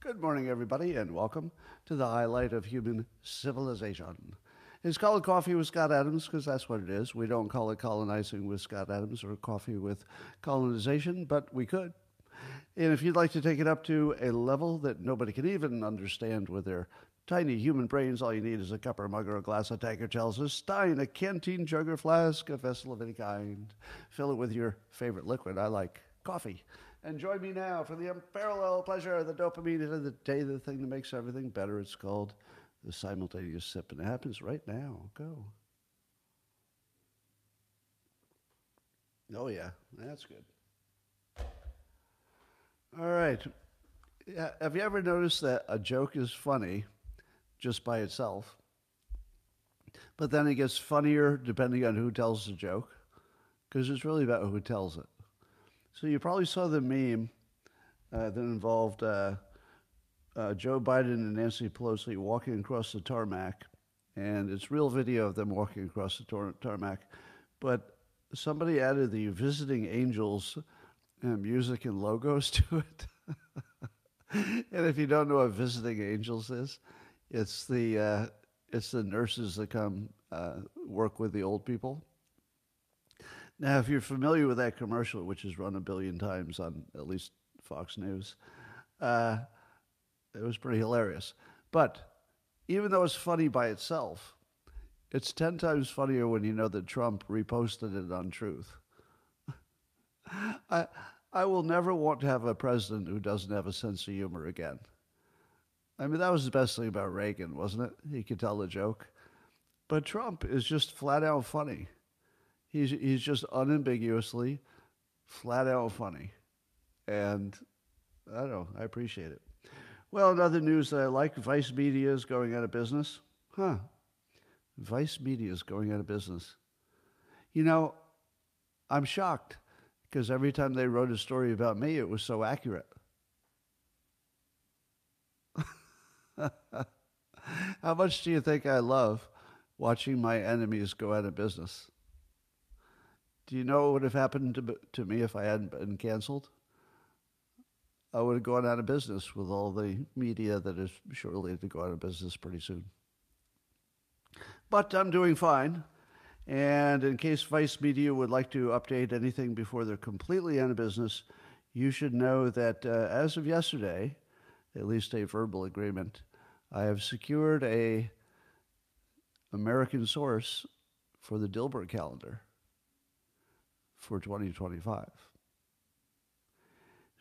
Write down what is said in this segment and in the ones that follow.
Good morning, everybody, and welcome to the highlight of human civilization. It's called Coffee with Scott Adams because that's what it is. We don't call it colonizing with Scott Adams or coffee with colonization, but we could. And if you'd like to take it up to a level that nobody can even understand with their tiny human brains, all you need is a cup or mug or a glass, a tank or chalice, a stein, a canteen, jug or flask, a vessel of any kind. Fill it with your favorite liquid. I like coffee. And join me now for the unparalleled pleasure, of the dopamine of the day, the thing that makes everything better. It's called the simultaneous sip, and it happens right now. Go. Oh, yeah, that's good. All right. Have you ever noticed that a joke is funny just by itself, but then it gets funnier depending on who tells the joke? Because it's really about who tells it. So you probably saw the meme uh, that involved uh, uh, Joe Biden and Nancy Pelosi walking across the tarmac, and it's real video of them walking across the tar- tarmac, but somebody added the visiting angels uh, music and logos to it. and if you don't know what visiting angels is, it's the uh, it's the nurses that come uh, work with the old people. Now, if you're familiar with that commercial, which is run a billion times on at least Fox News, uh, it was pretty hilarious. But even though it's funny by itself, it's 10 times funnier when you know that Trump reposted it on Truth. I, I will never want to have a president who doesn't have a sense of humor again. I mean, that was the best thing about Reagan, wasn't it? He could tell a joke. But Trump is just flat out funny. He's, he's just unambiguously flat out funny. And I don't know, I appreciate it. Well, another news that I like, Vice Media is going out of business. Huh. Vice Media is going out of business. You know, I'm shocked because every time they wrote a story about me, it was so accurate. How much do you think I love watching my enemies go out of business? Do you know what would have happened to, to me if I hadn't been canceled? I would have gone out of business with all the media that is surely to go out of business pretty soon. But I'm doing fine. And in case Vice Media would like to update anything before they're completely out of business, you should know that uh, as of yesterday, at least a verbal agreement, I have secured a American source for the Dilbert calendar for 2025.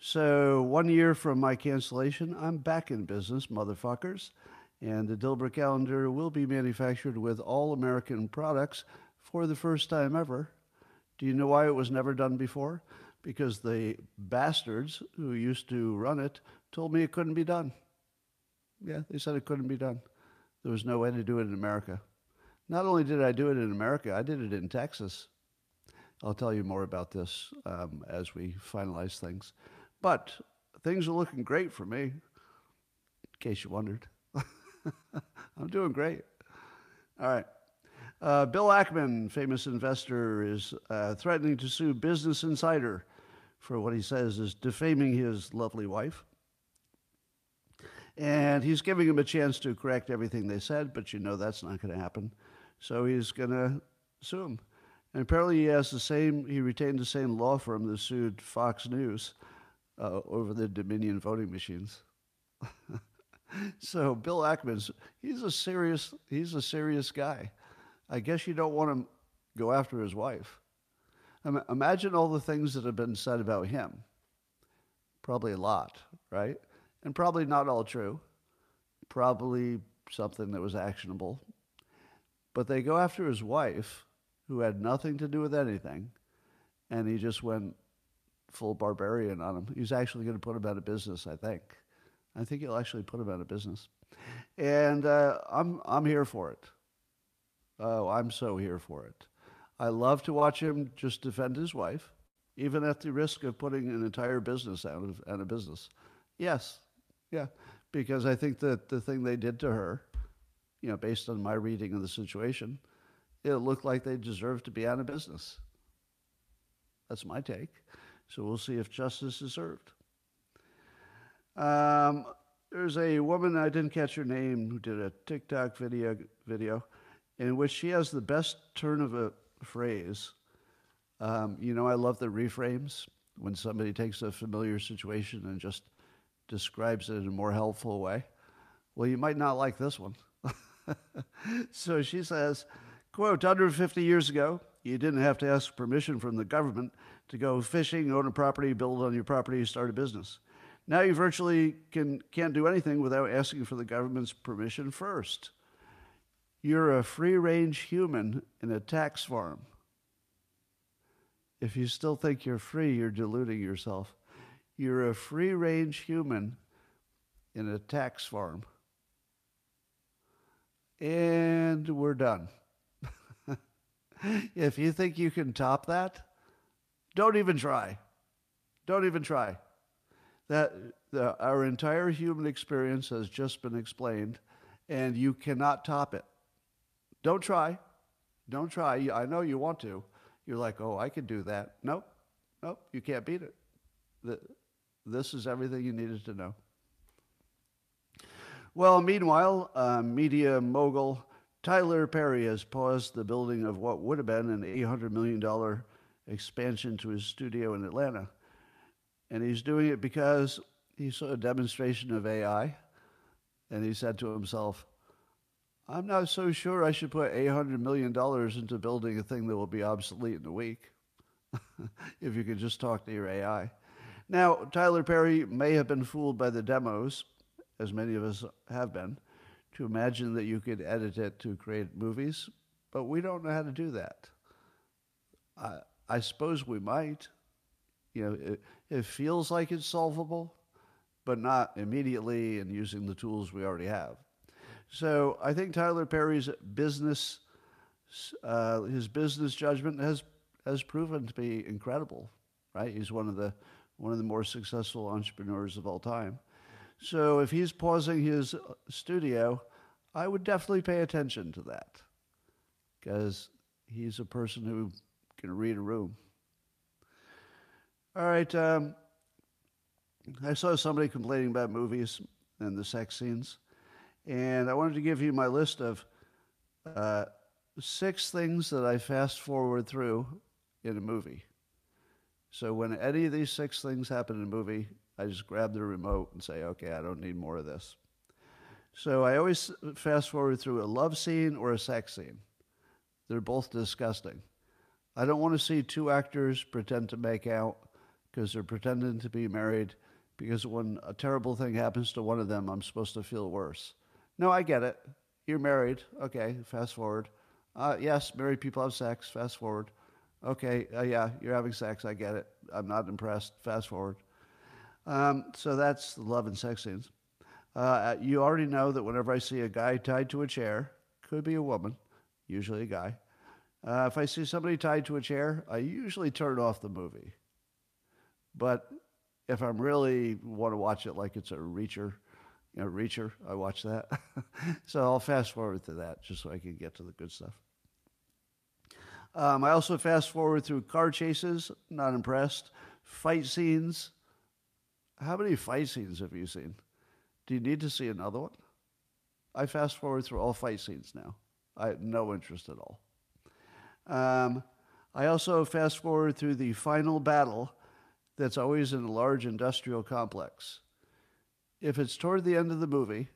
So, one year from my cancellation, I'm back in business, motherfuckers. And the Dilbert calendar will be manufactured with all American products for the first time ever. Do you know why it was never done before? Because the bastards who used to run it told me it couldn't be done. Yeah, they said it couldn't be done. There was no way to do it in America. Not only did I do it in America, I did it in Texas. I'll tell you more about this um, as we finalize things. But things are looking great for me, in case you wondered. I'm doing great. All right. Uh, Bill Ackman, famous investor, is uh, threatening to sue Business Insider for what he says is defaming his lovely wife. And he's giving him a chance to correct everything they said, but you know that's not going to happen. So he's going to sue him. And apparently he has the same, he retained the same law firm that sued Fox News uh, over the Dominion voting machines. so Bill Ackman's, he's a serious, he's a serious guy. I guess you don't want to go after his wife. Imagine all the things that have been said about him. Probably a lot, right? And probably not all true. Probably something that was actionable. But they go after his wife, who had nothing to do with anything, and he just went full barbarian on him. He's actually going to put him out of business, I think. I think he'll actually put him out of business. And uh, I'm, I'm here for it. Oh, I'm so here for it. I love to watch him just defend his wife, even at the risk of putting an entire business out of, out of business. Yes, yeah, because I think that the thing they did to her, you know, based on my reading of the situation, it looked like they deserved to be out of business. That's my take. So we'll see if justice is served. Um, there's a woman I didn't catch her name who did a TikTok video video in which she has the best turn of a phrase. Um, you know, I love the reframes when somebody takes a familiar situation and just describes it in a more helpful way. Well, you might not like this one. so she says, quote, 150 years ago, you didn't have to ask permission from the government to go fishing, own a property, build on your property, start a business. Now you virtually can, can't do anything without asking for the government's permission first. You're a free range human in a tax farm. If you still think you're free, you're deluding yourself. You're a free range human in a tax farm. And we're done. if you think you can top that, don't even try. Don't even try. That the, our entire human experience has just been explained, and you cannot top it. Don't try. Don't try. I know you want to. You're like, oh, I could do that. Nope. Nope. You can't beat it. This is everything you needed to know. Well, meanwhile, uh, media mogul Tyler Perry has paused the building of what would have been an $800 million expansion to his studio in Atlanta. And he's doing it because he saw a demonstration of AI and he said to himself, I'm not so sure I should put $800 million into building a thing that will be obsolete in a week if you could just talk to your AI. Now, Tyler Perry may have been fooled by the demos, as many of us have been, to imagine that you could edit it to create movies, but we don't know how to do that. I, I suppose we might. You know, it, it feels like it's solvable, but not immediately and using the tools we already have. So I think Tyler Perry's business, uh, his business judgment has has proven to be incredible. Right, he's one of the one of the more successful entrepreneurs of all time. So if he's pausing his studio, I would definitely pay attention to that because he's a person who can read a room. All right. Um, I saw somebody complaining about movies and the sex scenes, and I wanted to give you my list of uh, six things that I fast forward through in a movie. So when any of these six things happen in a movie, I just grab the remote and say, okay, I don't need more of this. So I always fast forward through a love scene or a sex scene. They're both disgusting. I don't want to see two actors pretend to make out because they're pretending to be married because when a terrible thing happens to one of them, I'm supposed to feel worse. No, I get it. You're married. Okay, fast forward. Uh, yes, married people have sex. Fast forward. Okay, uh, yeah, you're having sex. I get it. I'm not impressed. Fast forward. Um, so that's the love and sex scenes. Uh, you already know that whenever I see a guy tied to a chair, could be a woman, usually a guy. Uh, if I see somebody tied to a chair, I usually turn off the movie. But if I'm really want to watch it like it's a reacher, you know, reacher, I watch that. so I'll fast forward to that just so I can get to the good stuff. Um, I also fast forward through car chases, not impressed. Fight scenes. How many fight scenes have you seen? Do you need to see another one? I fast forward through all fight scenes now. I have no interest at all. Um, I also fast forward through the final battle that's always in a large industrial complex. If it's toward the end of the movie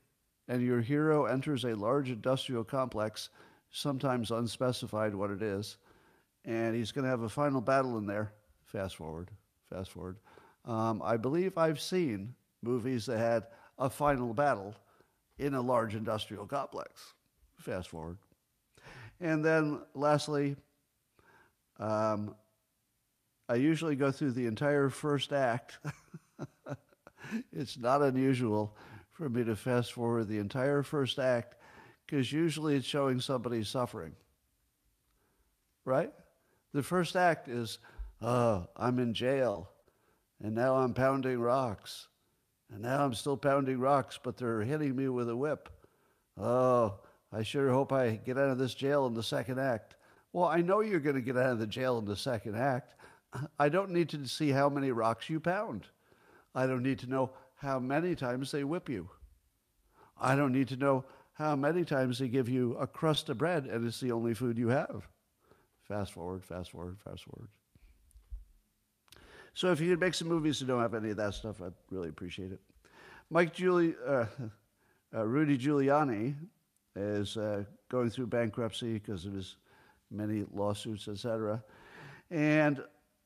and your hero enters a large industrial complex, sometimes unspecified what it is, and he's going to have a final battle in there, fast forward, fast forward. Um, I believe I've seen movies that had a final battle in a large industrial complex. Fast forward. And then lastly, um, I usually go through the entire first act. it's not unusual for me to fast forward the entire first act because usually it's showing somebody suffering. Right? The first act is, oh, I'm in jail and now I'm pounding rocks. And now I'm still pounding rocks, but they're hitting me with a whip. Oh, I sure hope I get out of this jail in the second act. Well, I know you're going to get out of the jail in the second act. I don't need to see how many rocks you pound. I don't need to know how many times they whip you. I don't need to know how many times they give you a crust of bread and it's the only food you have. Fast forward, fast forward, fast forward. So if you could make some movies that don't have any of that stuff, I'd really appreciate it. Mike Giuli, uh, uh, Rudy Giuliani is uh, going through bankruptcy because of his many lawsuits, etc. And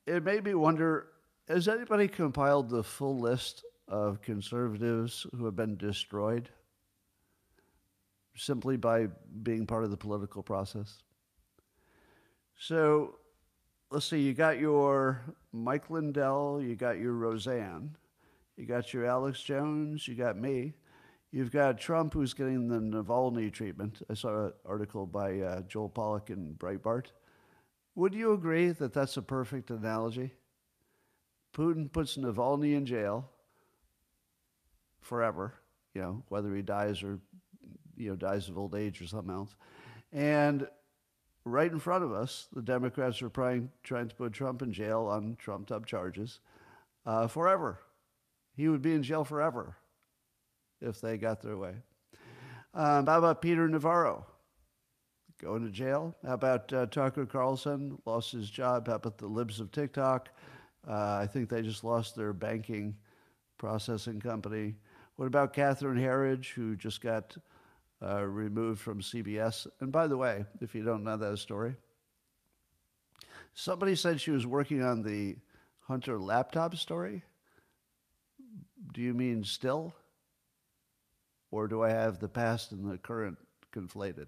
it made me wonder: Has anybody compiled the full list of conservatives who have been destroyed simply by being part of the political process? So let's see, you got your Mike Lindell, you got your Roseanne, you got your Alex Jones, you got me. You've got Trump, who's getting the Navalny treatment. I saw an article by uh, Joel Pollak in Breitbart. Would you agree that that's a perfect analogy? Putin puts Navalny in jail forever, you know, whether he dies or, you know, dies of old age or something else. And right in front of us, the Democrats are trying, trying to put Trump in jail on trumped up charges uh, forever. He would be in jail forever if they got their way. Um, how about Peter Navarro? Going to jail. How about uh, Tucker Carlson? Lost his job. How about the libs of TikTok? Uh, I think they just lost their banking processing company. What about Catherine Herridge, who just got uh, removed from CBS? And by the way, if you don't know that story, somebody said she was working on the Hunter laptop story. Do you mean still? Or do I have the past and the current conflated?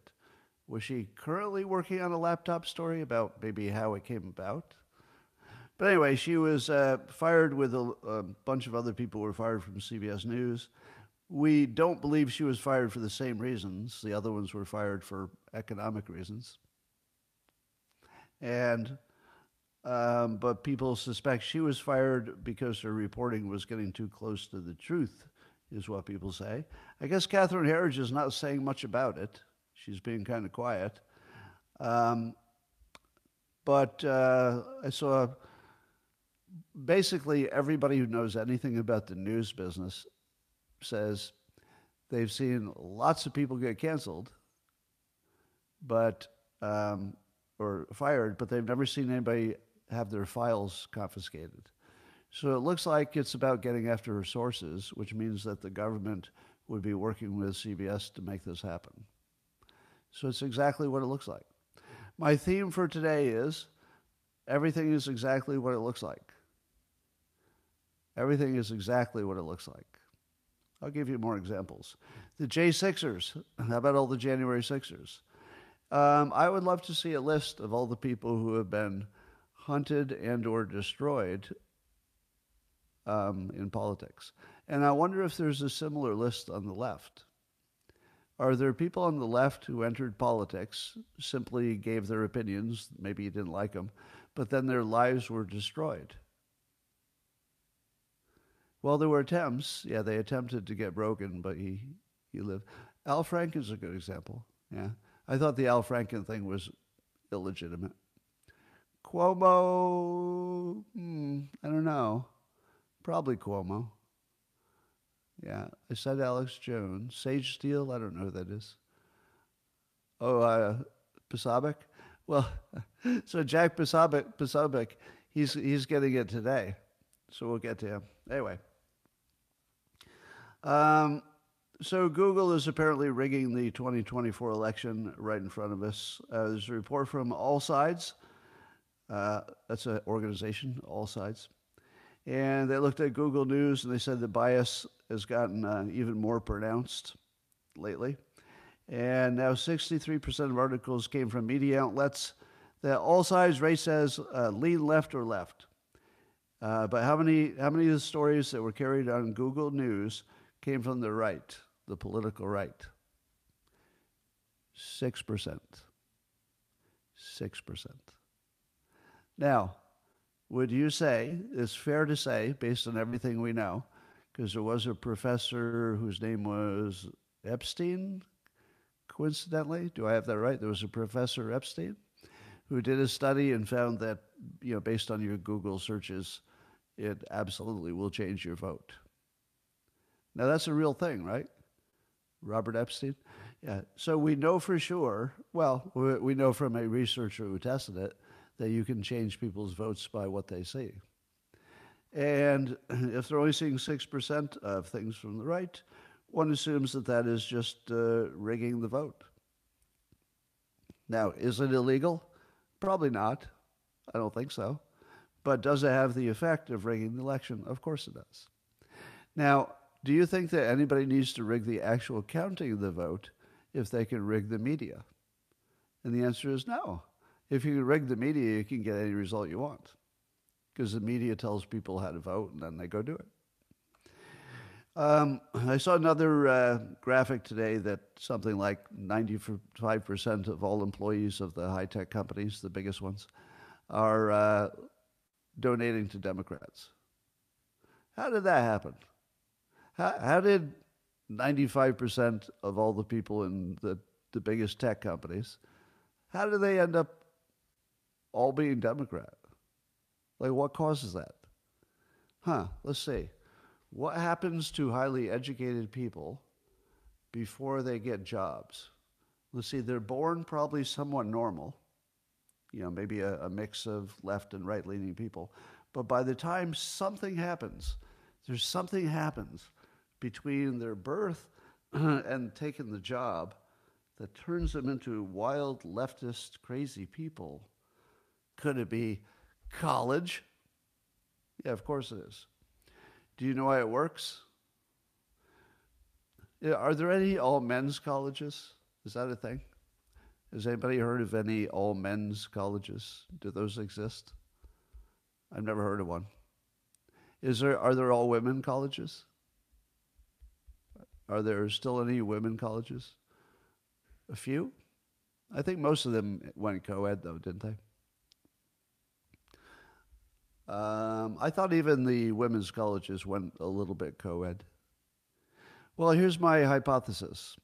Was she currently working on a laptop story about maybe how it came about? But anyway, she was uh, fired with a, a, bunch of other people were fired from CBS News. We don't believe she was fired for the same reasons. The other ones were fired for economic reasons. And um, but people suspect she was fired because her reporting was getting too close to the truth is what people say. I guess Catherine Herridge is not saying much about it. She's being kind of quiet. Um, but uh, I saw basically everybody who knows anything about the news business says they've seen lots of people get canceled, but um, or fired, but they've never seen anybody have their files confiscated. So it looks like it's about getting after sources, which means that the government would be working with CBS to make this happen. So it's exactly what it looks like. My theme for today is everything is exactly what it looks like. Everything is exactly what it looks like. I'll give you more examples. The J6ers, how about all the January 6ers? Um, I would love to see a list of all the people who have been hunted and or destroyed um, in politics. And I wonder if there's a similar list on the left. Are there people on the left who entered politics, simply gave their opinions, maybe you didn't like them, but then their lives were destroyed? Well, there were attempts. Yeah, they attempted to get broken, but he, he lived. Al Franken's a good example. Yeah. I thought the Al Franken thing was illegitimate. Cuomo, hmm, I don't know. Probably Cuomo. Yeah, I said Alex Jones. Sage Steele, I don't know who that is. Oh, uh? Well, so Jack Posobiec, Posobiec, he's, he's getting it today. So we'll get to him. Anyway. Um, so Google is apparently rigging the 2024 election right in front of us. Uh, there's a report from All Sides. Uh, that's an organization, All Sides. And they looked at Google News and they said the bias has gotten uh, even more pronounced lately. And now 63% of articles came from media outlets that all sides rate as uh, lean left or left. Uh, but how many, how many of the stories that were carried on Google News came from the right, the political right? 6%. 6%. Now, would you say it's fair to say, based on everything we know, because there was a professor whose name was Epstein, coincidentally? Do I have that right? There was a professor Epstein who did a study and found that, you know, based on your Google searches, it absolutely will change your vote. Now, that's a real thing, right? Robert Epstein? Yeah. So we know for sure, well, we know from a researcher who tested it, that you can change people's votes by what they see. And if they're only seeing 6% of things from the right, one assumes that that is just uh, rigging the vote. Now, is it illegal? Probably not. I don't think so. But does it have the effect of rigging the election? Of course it does. Now, do you think that anybody needs to rig the actual counting of the vote if they can rig the media? And the answer is no. If you can rig the media, you can get any result you want because the media tells people how to vote and then they go do it. Um, I saw another uh, graphic today that something like 95% of all employees of the high tech companies, the biggest ones, are uh, donating to Democrats. How did that happen? How, how did 95% of all the people in the, the biggest tech companies, how do they end up all being Democrat? Like, what causes that? Huh, let's see. What happens to highly educated people before they get jobs? Let's see, they're born probably somewhat normal, you know, maybe a, a mix of left and right leaning people. But by the time something happens, there's something happens between their birth and taking the job that turns them into wild leftist crazy people. Could it be college? Yeah, of course it is. Do you know why it works? Yeah, are there any all men's colleges? Is that a thing? Has anybody heard of any all men's colleges? Do those exist? I've never heard of one. Is there are there all women colleges? Are there still any women colleges? A few? I think most of them went co ed though, didn't they? Um, I thought even the women's colleges went a little bit co ed. Well, here's my hypothesis.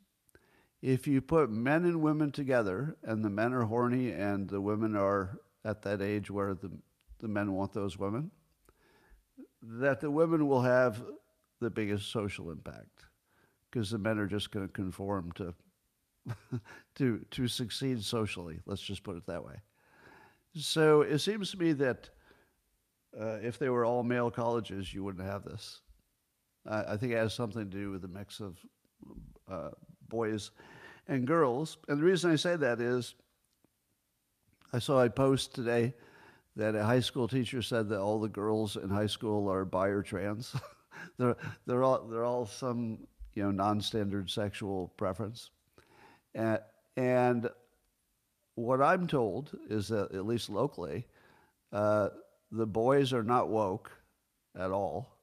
If you put men and women together, and the men are horny and the women are at that age where the, the men want those women, that the women will have the biggest social impact because the men are just going to conform to, to, to succeed socially. Let's just put it that way. So it seems to me that uh, if they were all male colleges, you wouldn't have this. I think it has something to do with the mix of uh, boys and girls. And the reason I say that is I saw a post today that a high school teacher said that all the girls in high school are bi or trans. they're, they're, all, they're all some you know, non-standard sexual preference. And, and what I'm told is that, at least locally, uh, the boys are not woke at all,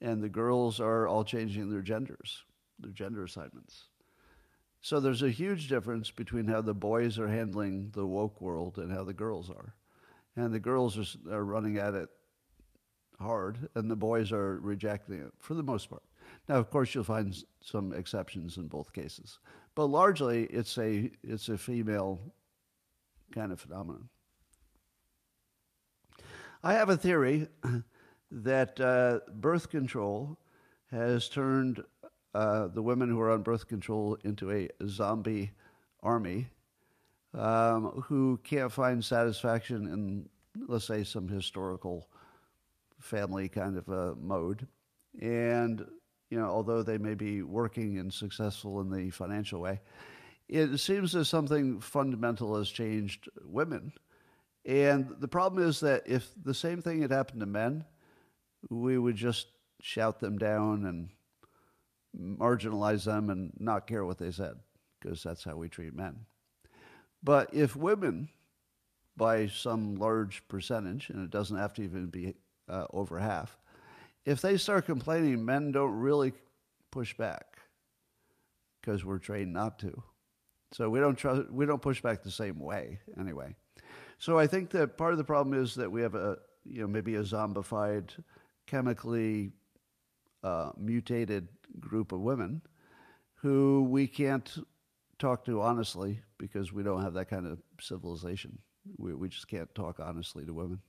and the girls are all changing their genders, their gender assignments. So there's a huge difference between how the boys are handling the woke world and how the girls are. And the girls are, are running at it hard, and the boys are rejecting it for the most part. Now, of course, you'll find some exceptions in both cases, but largely it's a it's a female kind of phenomenon. I have a theory that uh, birth control has turned uh, the women who are on birth control into a zombie army um, who can't find satisfaction in, let's say, some historical family kind of a mode. And, you know, although they may be working and successful in the financial way, it seems as something fundamental has changed women and the problem is that if the same thing had happened to men, we would just shout them down and marginalize them and not care what they said, because that's how we treat men. But if women, by some large percentage, and it doesn't have to even be uh, over half, if they start complaining, men don't really push back because we're trained not to. So we don't try, we don't push back the same way anyway. So I think that part of the problem is that we have a, you know, maybe a zombified, chemically uh, mutated group of women who we can't talk to honestly because we don't have that kind of civilization We, we just can't talk honestly to women.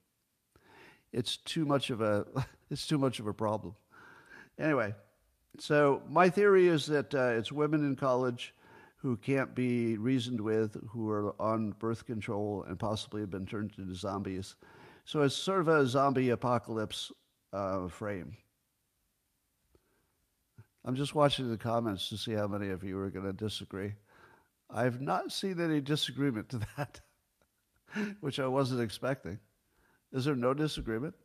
It's too much of a it's too much of a problem. Anyway, so my theory is that uh, it's women in college who can't be reasoned with, who are on birth control and possibly have been turned into zombies. So it's sort of a zombie apocalypse uh, frame. I'm just watching the comments to see how many of you are going to disagree. I've not seen any disagreement to that, which I wasn't expecting. Is there no disagreement?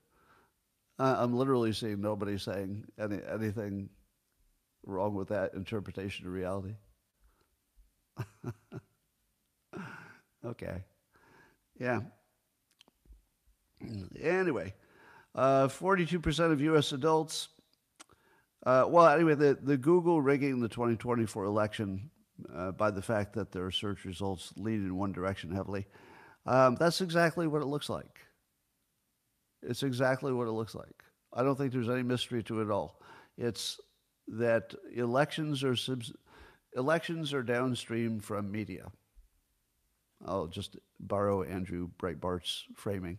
I'm literally seeing nobody saying any, anything wrong with that interpretation of reality. okay. Yeah. Anyway, uh, 42% of U.S. adults. Uh, well, anyway, the, the Google rigging the 2024 election uh, by the fact that their search results lean in one direction heavily. Um, that's exactly what it looks like. It's exactly what it looks like. I don't think there's any mystery to it at all. It's that elections are subs- elections are downstream from media. I'll just borrow Andrew Breitbart's framing.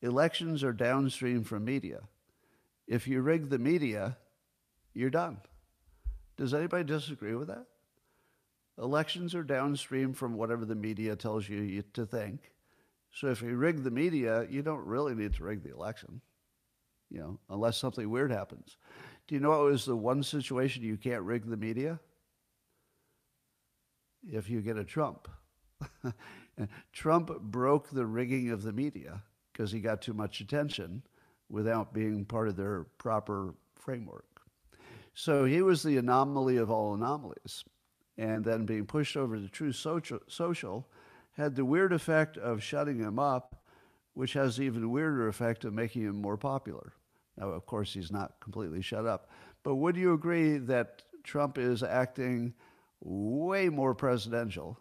Elections are downstream from media. If you rig the media, you're done. Does anybody disagree with that? Elections are downstream from whatever the media tells you to think. So if you rig the media, you don't really need to rig the election, you know, unless something weird happens. Do you know what was the one situation you can't rig the media? If you get a Trump. Trump broke the rigging of the media because he got too much attention without being part of their proper framework. So he was the anomaly of all anomalies. And then being pushed over to Truth Social, social had the weird effect of shutting him up, which has the even weirder effect of making him more popular. Now, of course, he's not completely shut up. But would you agree that Trump is acting way more presidential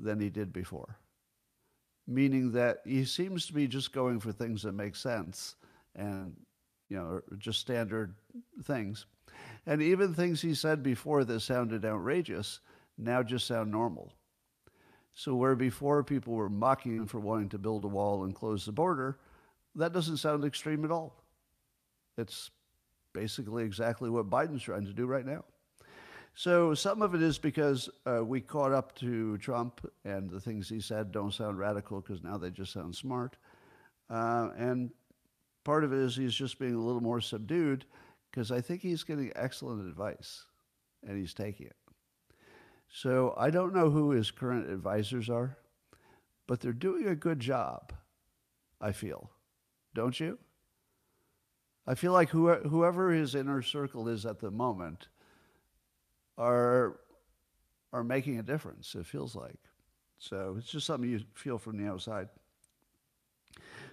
than he did before? Meaning that he seems to be just going for things that make sense and, you know, just standard things. And even things he said before that sounded outrageous now just sound normal. So, where before people were mocking him for wanting to build a wall and close the border, that doesn't sound extreme at all. It's basically exactly what Biden's trying to do right now. So, some of it is because uh, we caught up to Trump and the things he said don't sound radical because now they just sound smart. Uh, and part of it is he's just being a little more subdued because I think he's getting excellent advice and he's taking it. So I don't know who his current advisors are, but they're doing a good job, I feel. Don't you? I feel like whoever his inner circle is at the moment are, are making a difference, it feels like. So it's just something you feel from the outside.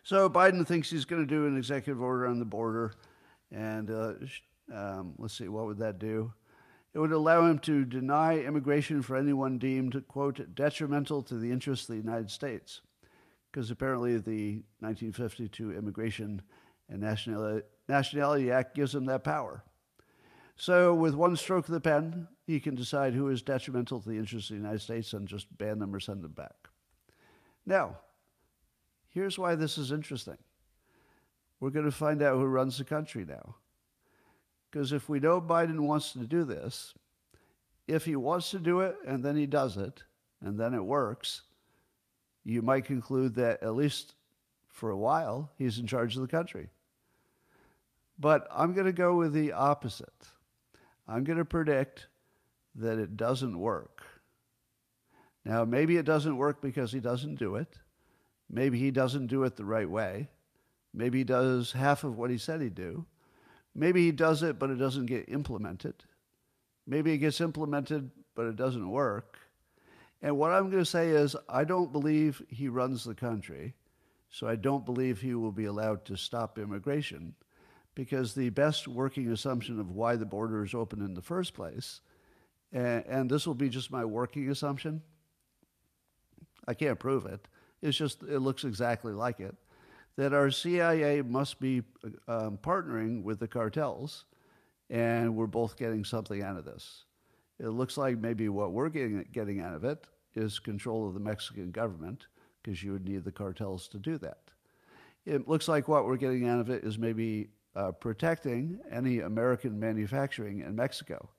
So Biden thinks he's going to do an executive order on the border. And uh, um, let's see, what would that do? It would allow him to deny immigration for anyone deemed, quote, detrimental to the interests of the United States. Because apparently the 1952 Immigration and Nationality, Act gives him that power. So, with one stroke of the pen, he can decide who is detrimental to the interests of the United States and just ban them or send them back. Now, here's why this is interesting. We're going to find out who runs the country now. Because if we know Biden wants to do this, if he wants to do it and then he does it and then it works, you might conclude that at least for a while he's in charge of the country. But I'm going to go with the opposite. I'm going to predict that it doesn't work. Now, maybe it doesn't work because he doesn't do it. Maybe he doesn't do it the right way. Maybe he does half of what he said he'd do. Maybe he does it, but it doesn't get implemented. Maybe it gets implemented, but it doesn't work. And what I'm going to say is, I don't believe he runs the country, so I don't believe he will be allowed to stop immigration, because the best working assumption of why the border is open in the first place, and, and this will be just my working assumption, I can't prove it. It's just, it looks exactly like it that our CIA must be um, partnering with the cartels, and we're both getting something out of this. It looks like maybe what we're getting, getting out of it is control of the Mexican government, because you would need the cartels to do that. It looks like what we're getting out of it is maybe uh, protecting any American manufacturing in Mexico.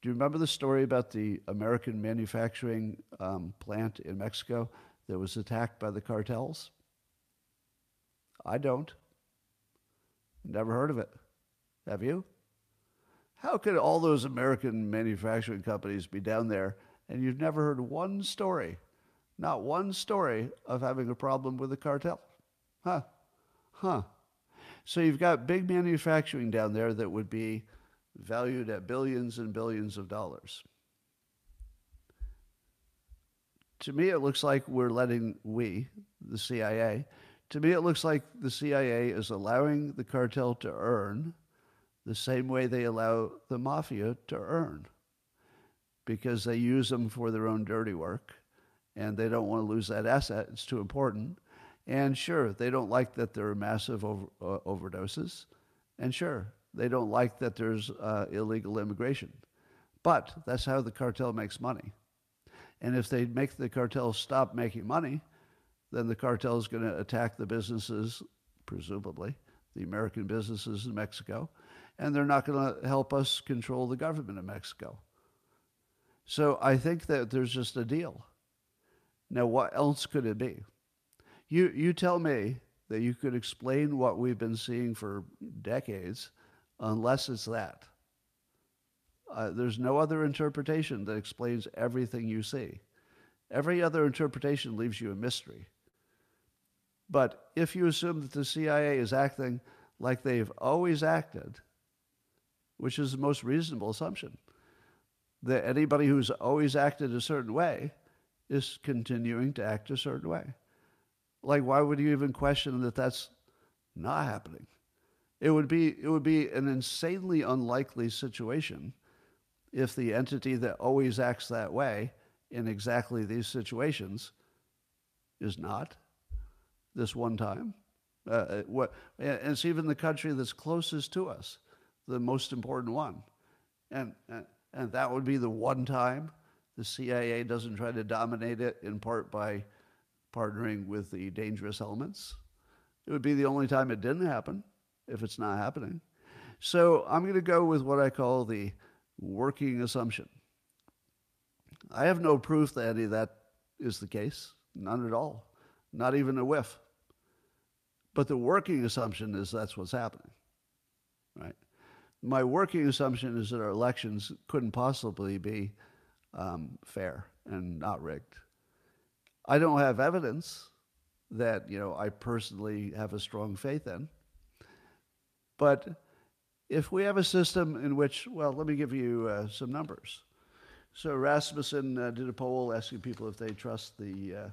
Do you remember the story about the American manufacturing um, plant in Mexico that was attacked by the cartels? I don't. Never heard of it. Have you? How could all those American manufacturing companies be down there and you've never heard one story, not one story of having a problem with the cartel? Huh? Huh. So you've got big manufacturing down there that would be valued at billions and billions of dollars. To me, it looks like we're letting we, the CIA, to me, it looks like the CIA is allowing the cartel to earn the same way they allow the mafia to earn because they use them for their own dirty work and they don't want to lose that asset. It's too important. And sure, they don't like that there are massive over, uh, overdoses. And sure, they don't like that there's uh, illegal immigration. But that's how the cartel makes money. And if they make the cartel stop making money, then the cartel is going to attack the businesses, presumably, the American businesses in Mexico, and they're not going to help us control the government of Mexico. So I think that there's just a deal. Now, what else could it be? You, you tell me that you could explain what we've been seeing for decades unless it's that. Uh, there's no other interpretation that explains everything you see. Every other interpretation leaves you a mystery. But if you assume that the CIA is acting like they've always acted, which is the most reasonable assumption, that anybody who's always acted a certain way is continuing to act a certain way. Like, why would you even question that that's not happening? It would be, it would be an insanely unlikely situation if the entity that always acts that way in exactly these situations is not this one time. Uh, uh what, and it's even the country that's closest to us, the most important one. And, and, and that would be the one time the CIA doesn't try to dominate it, in part by partnering with the dangerous elements. It would be the only time it didn't happen, if it's not happening. So I'm going to go with what I call the working assumption. I have no proof that any of that is the case, none at all, not even a whiff. But the working assumption is that's what's happening, right? My working assumption is that our elections couldn't possibly be um, fair and not rigged. I don't have evidence that you know I personally have a strong faith in, but if we have a system in which, well, let me give you uh, some numbers. So Rasmussen uh, did a poll asking people if they trust the uh,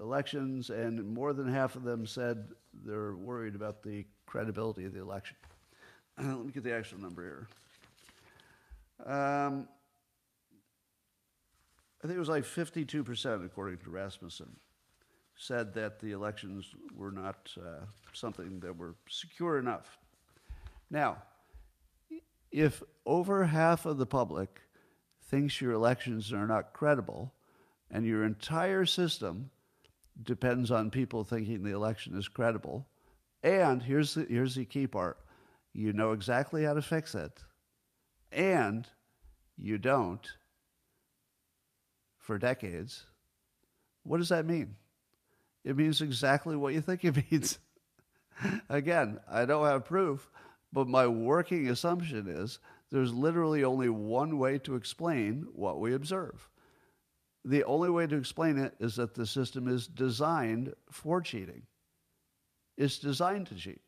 elections, and more than half of them said they're worried about the credibility of the election. Let me get the actual number here. Um, I think it was like 52%, according to Rasmussen, said that the elections were not uh, something that were secure enough. Now, if over half of the public thinks your elections are not credible, and your entire system depends on people thinking the election is credible. And here's the, here's the key part you know exactly how to fix it, and you don't for decades. What does that mean? It means exactly what you think it means. Again, I don't have proof, but my working assumption is there's literally only one way to explain what we observe. The only way to explain it is that the system is designed for cheating. It's designed to cheat.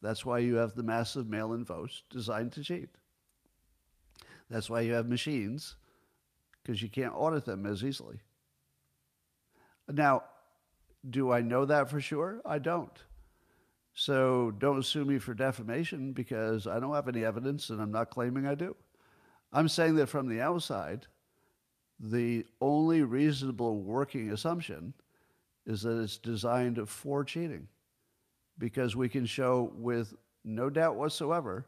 That's why you have the massive mail in votes designed to cheat. That's why you have machines, because you can't audit them as easily. Now, do I know that for sure? I don't. So don't sue me for defamation because I don't have any evidence and I'm not claiming I do. I'm saying that from the outside, the only reasonable working assumption is that it's designed for cheating because we can show with no doubt whatsoever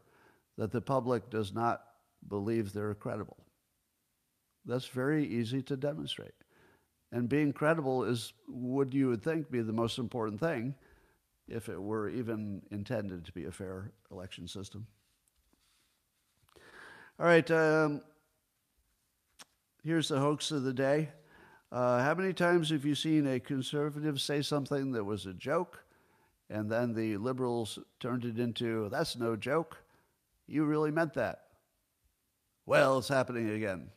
that the public does not believe they're credible. That's very easy to demonstrate. And being credible is, would you would think, be the most important thing if it were even intended to be a fair election system. All right, um, here's the hoax of the day. Uh, how many times have you seen a conservative say something that was a joke, and then the liberals turned it into, that's no joke? You really meant that. Well, it's happening again.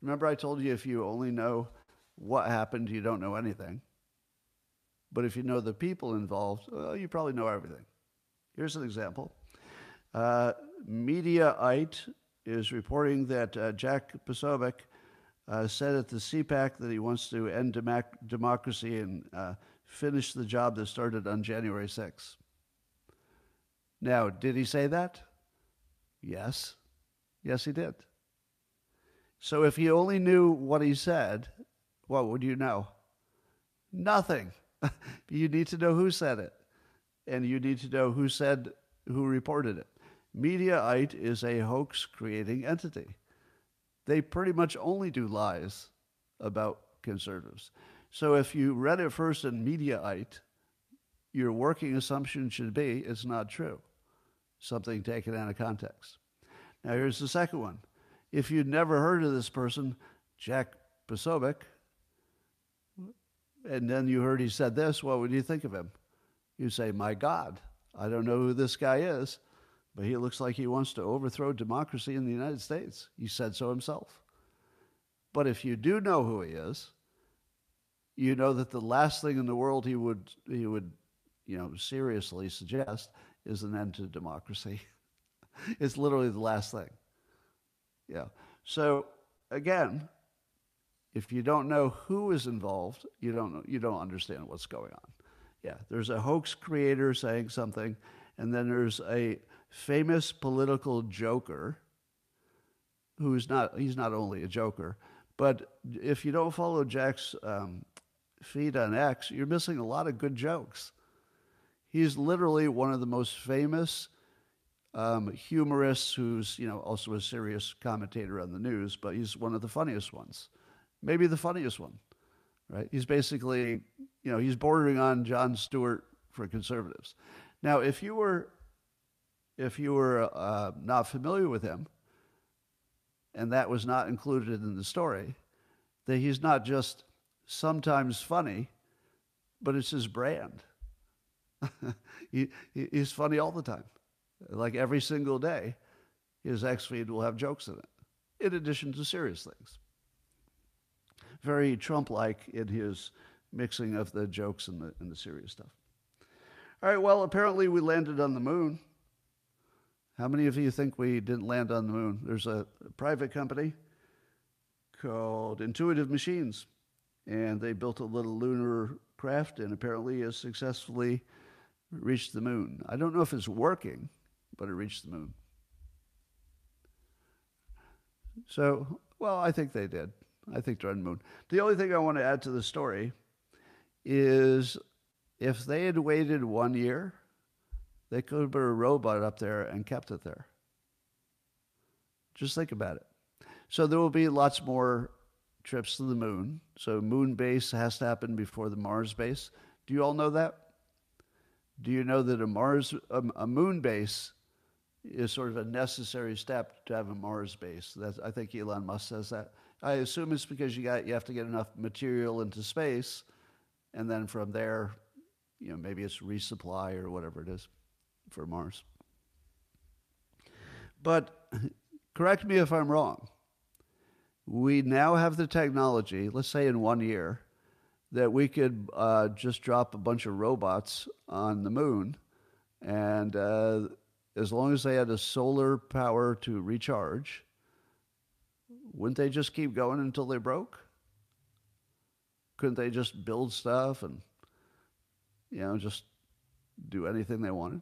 Remember, I told you if you only know what happened, you don't know anything. But if you know the people involved, well, you probably know everything. Here's an example. Uh, Mediaite is reporting that uh, Jack Posobiec uh, said at the CPAC that he wants to end democracy and uh, finish the job that started on January 6th. Now, did he say that? Yes. Yes, he did. So if you only knew what he said, what would you know? Nothing. you need to know who said it. And you need to know who said, who reported it. Mediaite is a hoax creating entity. They pretty much only do lies about conservatives. So if you read it first in Mediaite, your working assumption should be it's not true. Something taken out of context. Now here's the second one. If you'd never heard of this person, Jack Posobiec, and then you heard he said this, what would you think of him? You say, My God, I don't know who this guy is, but he looks like he wants to overthrow democracy in the United States. He said so himself. But if you do know who he is, you know that the last thing in the world he would he would, you know, seriously suggest is an end to democracy. it's literally the last thing. Yeah. So again, if you don't know who is involved, you don't know, you don't understand what's going on. Yeah, there's a hoax creator saying something, and then there's a famous political joker who's not he's not only a joker, but if you don't follow Jack's um, feed on X, you're missing a lot of good jokes. He's literally one of the most famous um, humorists who's you know also a serious commentator on the news, but he's one of the funniest ones maybe the funniest one, right? He's basically, you know, he's bordering on Jon Stewart for conservatives. Now, if you were, if you were uh, not familiar with him, and that was not included in the story, that he's not just sometimes funny, but it's his brand. he, he's funny all the time. Like every single day, his X feed will have jokes in it, in addition to serious things very Trump like in his mixing of the jokes and the, and the serious stuff. All right, well, apparently we landed on the moon. How many of you think we didn't land on the moon? There's a, private company called Intuitive Machines, and they built a little lunar craft and apparently has successfully reached the moon. I don't know if it's working, but it reached the moon. So, well, I think they did. I think they're on the moon. The only thing I want to add to the story is if they had waited one year, they could have put a robot up there and kept it there. Just think about it. So there will be lots more trips to the moon. So moon base has to happen before the Mars base. Do you all know that? Do you know that a Mars a, a moon base is sort of a necessary step to have a Mars base? That's, I think Elon Musk says that. I assume it's because you got you have to get enough material into space, and then from there, you know, maybe it's resupply or whatever it is for Mars. But correct me if I'm wrong. We now have the technology, let's say in one year, that we could uh, just drop a bunch of robots on the moon, and uh, as long as they had a solar power to recharge, wouldn't they just keep going until they broke? Couldn't they just build stuff and, you know, just do anything they wanted?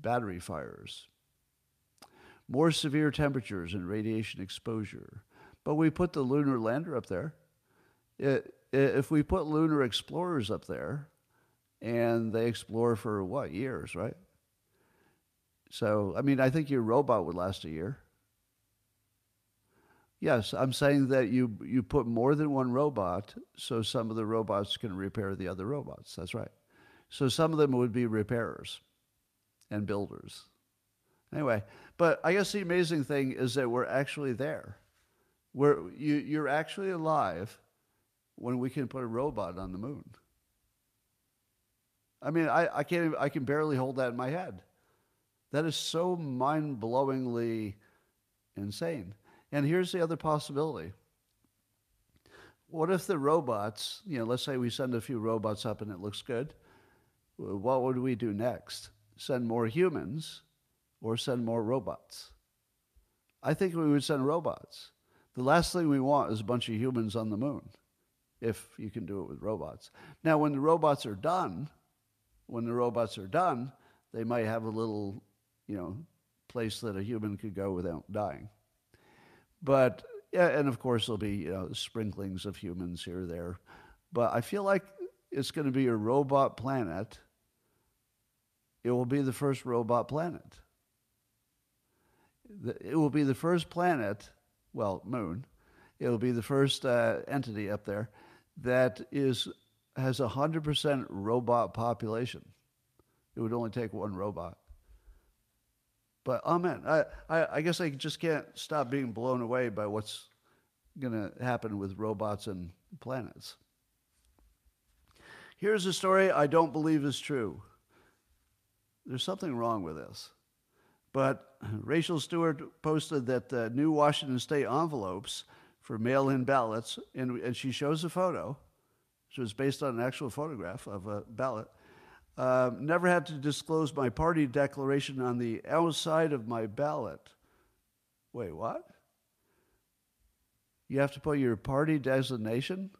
Battery fires, more severe temperatures and radiation exposure. But we put the lunar lander up there. It, if we put lunar explorers up there, and they explore for what years, right? So, I mean, I think your robot would last a year Yes, I'm saying that you you put more than one robot, so some of the robots can repair the other robots. That's right. So some of them would be repairers and builders. Anyway, but I guess the amazing thing is that we're actually there. We're, you, you're actually alive when we can put a robot on the moon. I mean, I, I can't. I can barely hold that in my head. That is so mind-blowingly insane. And here's the other possibility. What if the robots, you know, let's say we send a few robots up and it looks good. What would we do next? Send more humans or send more robots? I think we would send robots. The last thing we want is a bunch of humans on the moon, if you can do it with robots. Now, when the robots are done, when the robots are done, they might have a little, you know, place that a human could go without dying. But yeah, and of course there'll be you know sprinklings of humans here or there. But I feel like it's going to be a robot planet. It will be the first robot planet. It will be the first planet, well, moon. It will be the first uh, entity up there that is has a hundred percent robot population. It would only take one robot. But amen. I, I, I guess I just can't stop being blown away by what's going to happen with robots and planets. Here's a story I don't believe is true. There's something wrong with this. But Rachel Stewart posted that the new Washington state envelopes for mail in ballots, and, and she shows a photo, which was based on an actual photograph of a ballot uh, never had to disclose my party declaration on the outside of my ballot. Wait, what? You have to put your party designation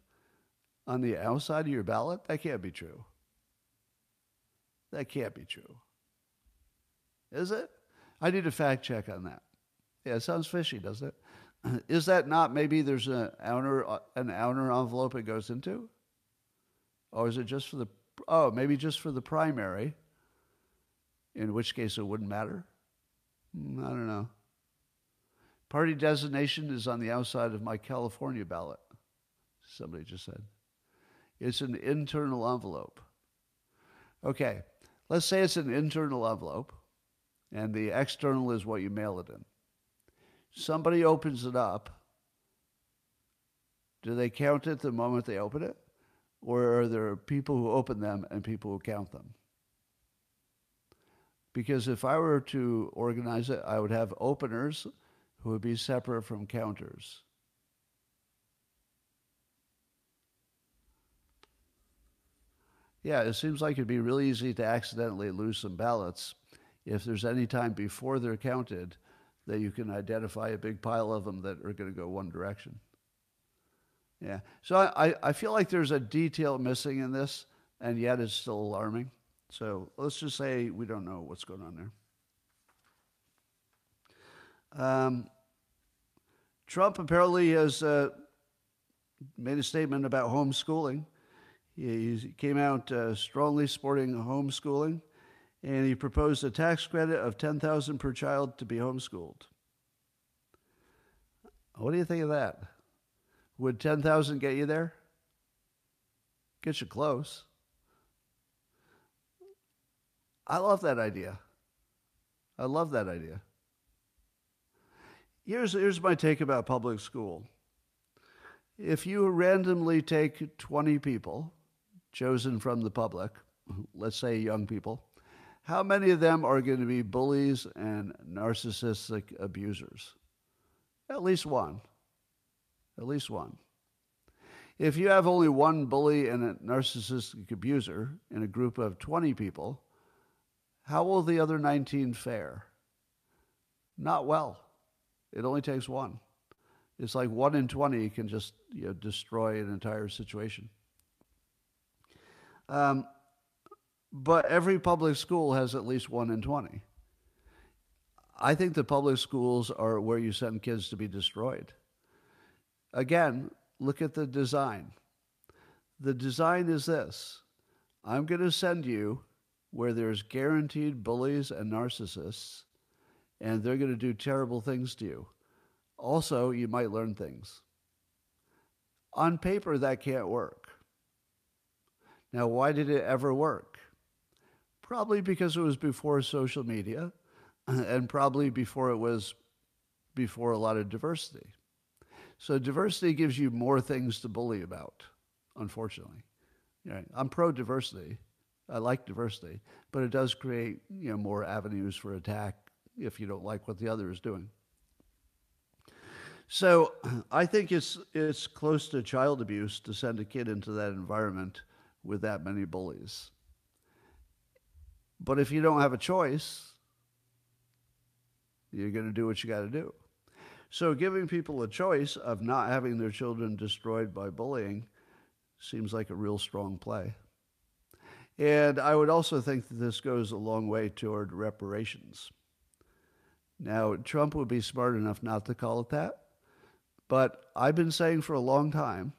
on the outside of your ballot? That can't be true. That can't be true. Is it? I need a fact check on that. Yeah, it sounds fishy, doesn't it? Is that not maybe there's an outer, an outer envelope it goes into? Or is it just for the oh, maybe just for the primary, in which case it wouldn't matter. Hmm, I don't know. Party designation is on the outside of my California ballot, somebody just said. It's an internal envelope. Okay, let's say it's an internal envelope, and the external is what you mail it in. Somebody opens it up. Do they count it the moment they open it? or are there people who open them and people who count them? Because if I were to organize it, I would have openers who would be separate from counters. Yeah, it seems like it'd be really easy to accidentally lose some ballots if there's any time before they're counted that you can identify a big pile of them that are going to go one direction. Yeah. So I, I feel like there's a detail missing in this, and yet it's still alarming. So let's just say we don't know what's going on there. Um, Trump apparently has uh, made a statement about homeschooling. He, came out uh, strongly supporting homeschooling, and he proposed a tax credit of ten thousand per child to be homeschooled. What do you think of that? Would 10,000 get you there? Get you close. I love that idea. I love that idea. Here's, here's my take about public school. If you randomly take 20 people chosen from the public, let's say young people, how many of them are going to be bullies and narcissistic abusers? At least one. At least one. If you have only one bully and a narcissistic abuser in a group of 20 people, how will the other 19 fare? Not well. It only takes one. It's like one in 20 can just you know, destroy an entire situation. Um, but every public school has at least one in 20. I think the public schools are where you send kids to be destroyed. Again, look at the design. The design is this I'm going to send you where there's guaranteed bullies and narcissists, and they're going to do terrible things to you. Also, you might learn things. On paper, that can't work. Now, why did it ever work? Probably because it was before social media and probably before it was before a lot of diversity. So diversity gives you more things to bully about, unfortunately. I'm pro diversity. I like diversity, but it does create you know more avenues for attack if you don't like what the other is doing. So I think it's it's close to child abuse to send a kid into that environment with that many bullies. But if you don't have a choice, you're going to do what you got to do. So giving people a choice of not having their children destroyed by bullying seems like a real strong play. And I would also think that this goes a long way toward reparations. Now, Trump would be smart enough not to call it that, but I've been saying for a long time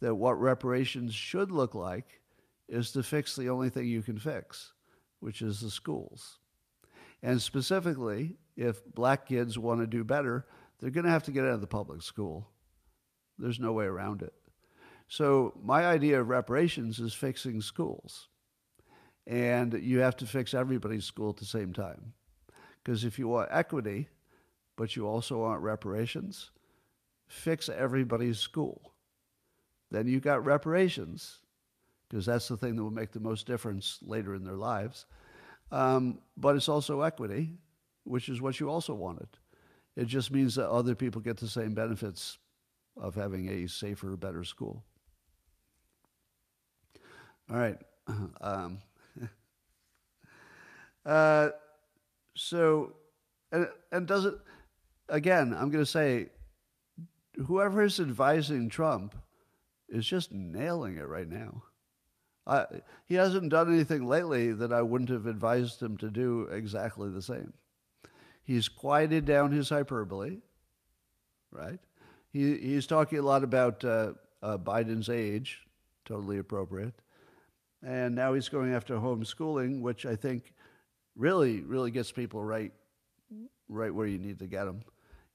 that what reparations should look like is to fix the only thing you can fix, which is the schools. And specifically, if black kids want to do better, they're going to have to get out of the public school. There's no way around it. So, my idea of reparations is fixing schools. And you have to fix everybody's school at the same time. Because if you want equity, but you also want reparations, fix everybody's school. Then you got reparations, because that's the thing that will make the most difference later in their lives. Um, but it's also equity, which is what you also wanted. It just means that other people get the same benefits of having a safer, better school. All right. Um, uh, so, and, and does it, again, I'm going to say, whoever is advising Trump is just nailing it right now. I, he hasn't done anything lately that I wouldn't have advised him to do exactly the same. He's quieted down his hyperbole, right? He, he's talking a lot about uh, uh, Biden's age, totally appropriate. And now he's going after homeschooling, which I think really, really gets people right, right where you need to get them.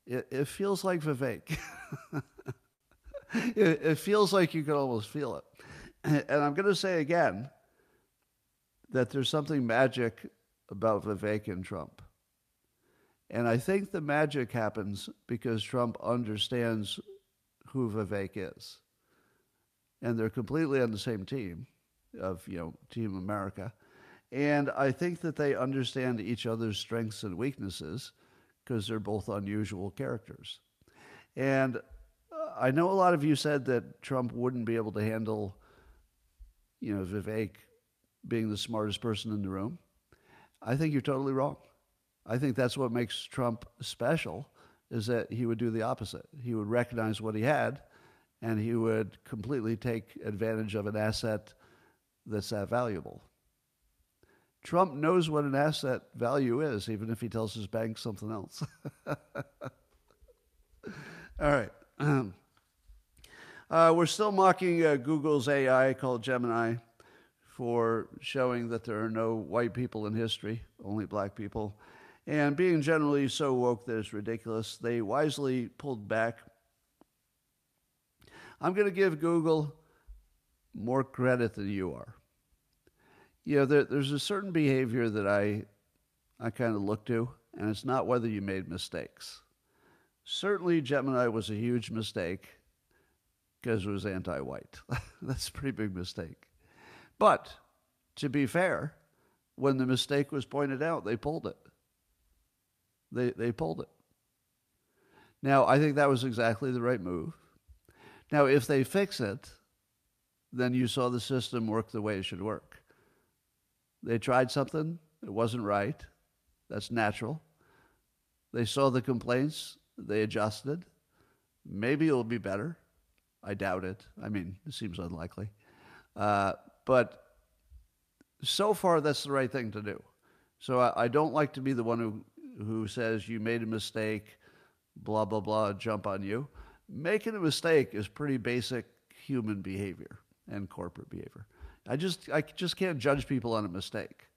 It, it feels like Vivek. it, it feels like you can almost feel it. And I'm going to say again that there's something magic about Vivek and Trump. And I think the magic happens because Trump understands who Vivek is. And they're completely on the same team of, you know, Team America. And I think that they understand each other's strengths and weaknesses because they're both unusual characters. And uh, I know a lot of you said that Trump wouldn't be able to handle, you know, Vivek being the smartest person in the room. I think you're totally wrong. I think that's what makes Trump special is that he would do the opposite. He would recognize what he had and he would completely take advantage of an asset that's that valuable. Trump knows what an asset value is, even if he tells his bank something else. All right. Uh, we're still mocking uh, Google's AI called Gemini for showing that there are no white people in history, only black people. And being generally so woke that it's ridiculous, they wisely pulled back. I'm going to give Google more credit than you are. You know, there, there's a certain behavior that I, I kind of look to, and it's not whether you made mistakes. Certainly, Gemini was a huge mistake because it was anti white. That's a pretty big mistake. But to be fair, when the mistake was pointed out, they pulled it. They, they pulled it. Now, I think that was exactly the right move. Now, if they fix it, then you saw the system work the way it should work. They tried something, it wasn't right. That's natural. They saw the complaints, they adjusted. Maybe it'll be better. I doubt it. I mean, it seems unlikely. Uh, but so far, that's the right thing to do. So I, I, don't like to be the one who, who says you made a mistake, blah, blah, blah, jump on you. Making a mistake is pretty basic human behavior and corporate behavior. I just, I just can't judge people on a mistake.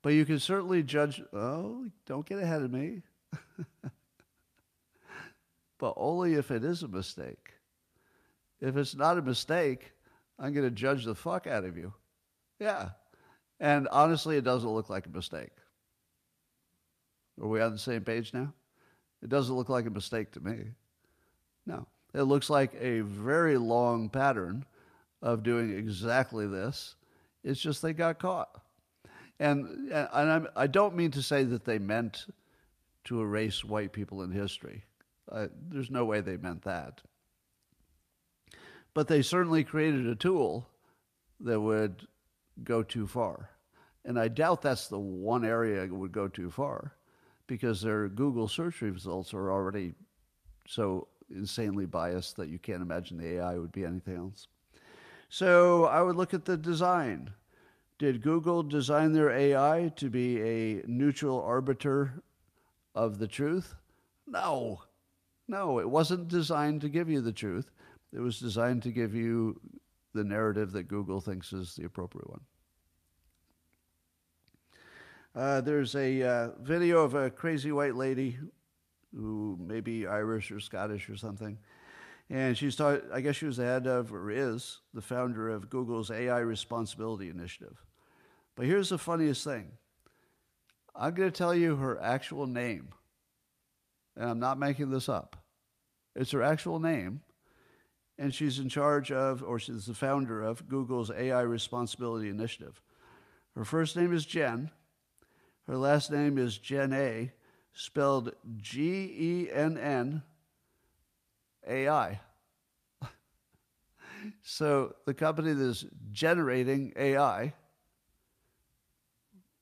But you can certainly judge, oh, don't get ahead of me. but only if it is a mistake. If it's not a mistake, I'm going to judge the fuck out of you. Yeah. And honestly, it doesn't look like a mistake. Are we on the same page now? It doesn't look like a mistake to me. No. It looks like a very long pattern of doing exactly this. It's just they got caught. And, and I'm, I do not mean to say that they meant to erase white people in history. Uh, there's no way they meant that. But they certainly created a tool that would go too far. And I doubt that's the one area that would go too far because their Google search results are already so insanely biased that you can't imagine the AI would be anything else. So I would look at the design. Did Google design their AI to be a neutral arbiter of the truth? No. No, it wasn't designed to give you the truth. It was designed to give you the narrative that Google thinks is the appropriate one. Uh, there's a uh, video of a crazy white lady who may be Irish or Scottish or something. And she's taught, I guess she was the head of, or is, the founder of Google's AI Responsibility Initiative. But here's the funniest thing I'm going to tell you her actual name. And I'm not making this up. It's her actual name. And she's in charge of, or she's the founder of, Google's AI Responsibility Initiative. Her first name is Jen. Her last name is Gennai, spelled G E N N A I. so the company that's generating AI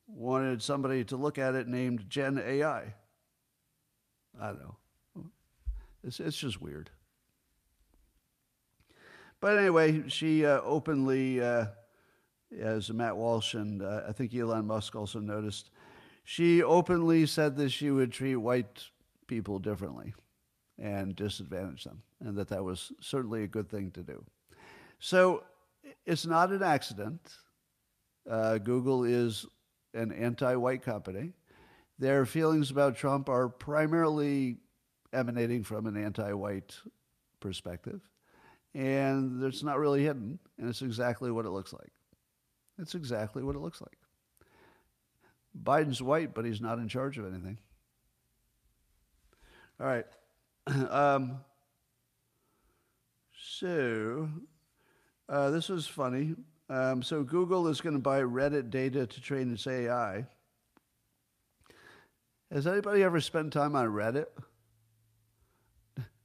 wanted somebody to look at it named Gen AI. I don't know. It's, it's just weird. But anyway, she uh, openly, uh, as Matt Walsh and uh, I think Elon Musk also noticed, she openly said that she would treat white people differently and disadvantage them, and that that was certainly a good thing to do. So it's not an accident. Uh, Google is an anti white company. Their feelings about Trump are primarily emanating from an anti white perspective. And it's not really hidden, and it's exactly what it looks like. It's exactly what it looks like. Biden's white, but he's not in charge of anything. All right. Um, so, uh, this was funny. Um, so, Google is going to buy Reddit data to train its AI. Has anybody ever spent time on Reddit?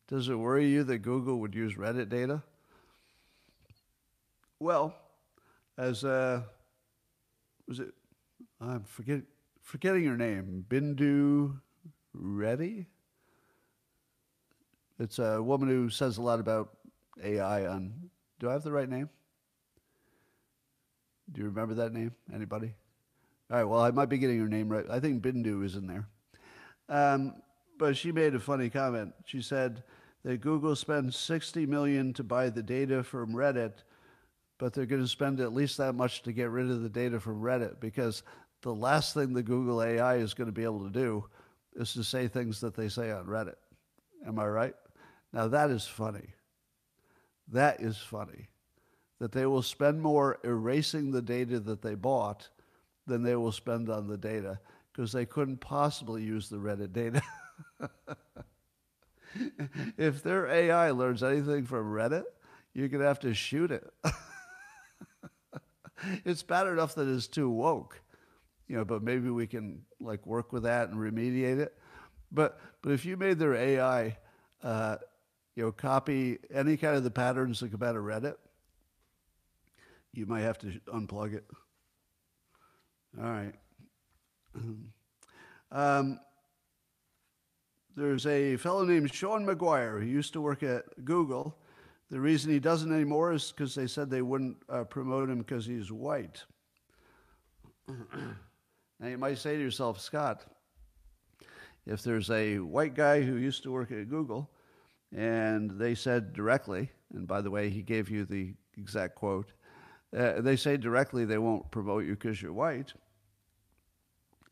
Does it worry you that Google would use Reddit data? Well, as uh, was it I'm forget, forgetting your name. Bindu Reddy? It's a woman who says a lot about AI on. Do I have the right name? Do you remember that name? Anybody? All right, well, I might be getting her name right. I think Bindu is in there. Um, but she made a funny comment. She said that Google spends 60 million to buy the data from Reddit, but they're going to spend at least that much to get rid of the data from Reddit because the last thing the Google AI is going to be able to do is to say things that they say on Reddit. Am I right? Now, that is funny. That is funny. That they will spend more erasing the data that they bought than they will spend on the data because they couldn't possibly use the Reddit data. if their AI learns anything from Reddit, you're going to have to shoot it. it's bad enough that it's too woke you know, but maybe we can like work with that and remediate it. But but if you made their AI, uh, you know, copy any kind of the patterns that come out of Reddit, you might have to unplug it. All right. Um, there's a fellow named Shaun Maguire who used to work at Google. The reason he doesn't anymore is because they said they wouldn't uh, promote him because he's white. Now you might say to yourself, Scott, if there's a white guy who used to work at Google and they said directly, and by the way, he gave you the exact quote, uh, they say directly they won't promote you because you're white.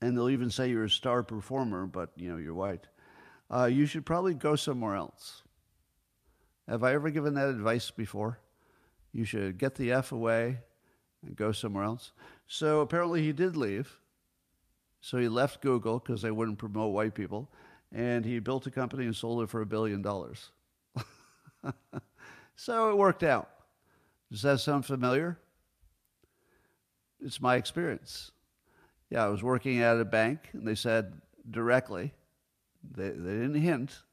And they'll even say you're a star performer, but you know you're white. Uh, you should probably go somewhere else. Have I ever given that advice before? You should get the F away and go somewhere else. So apparently he did leave. So he left Google because they wouldn't promote white people. And he built a company and sold it for a billion dollars. so it worked out. Does that sound familiar? It's my experience. Yeah, I was working at a bank and they said directly, they, they didn't hint.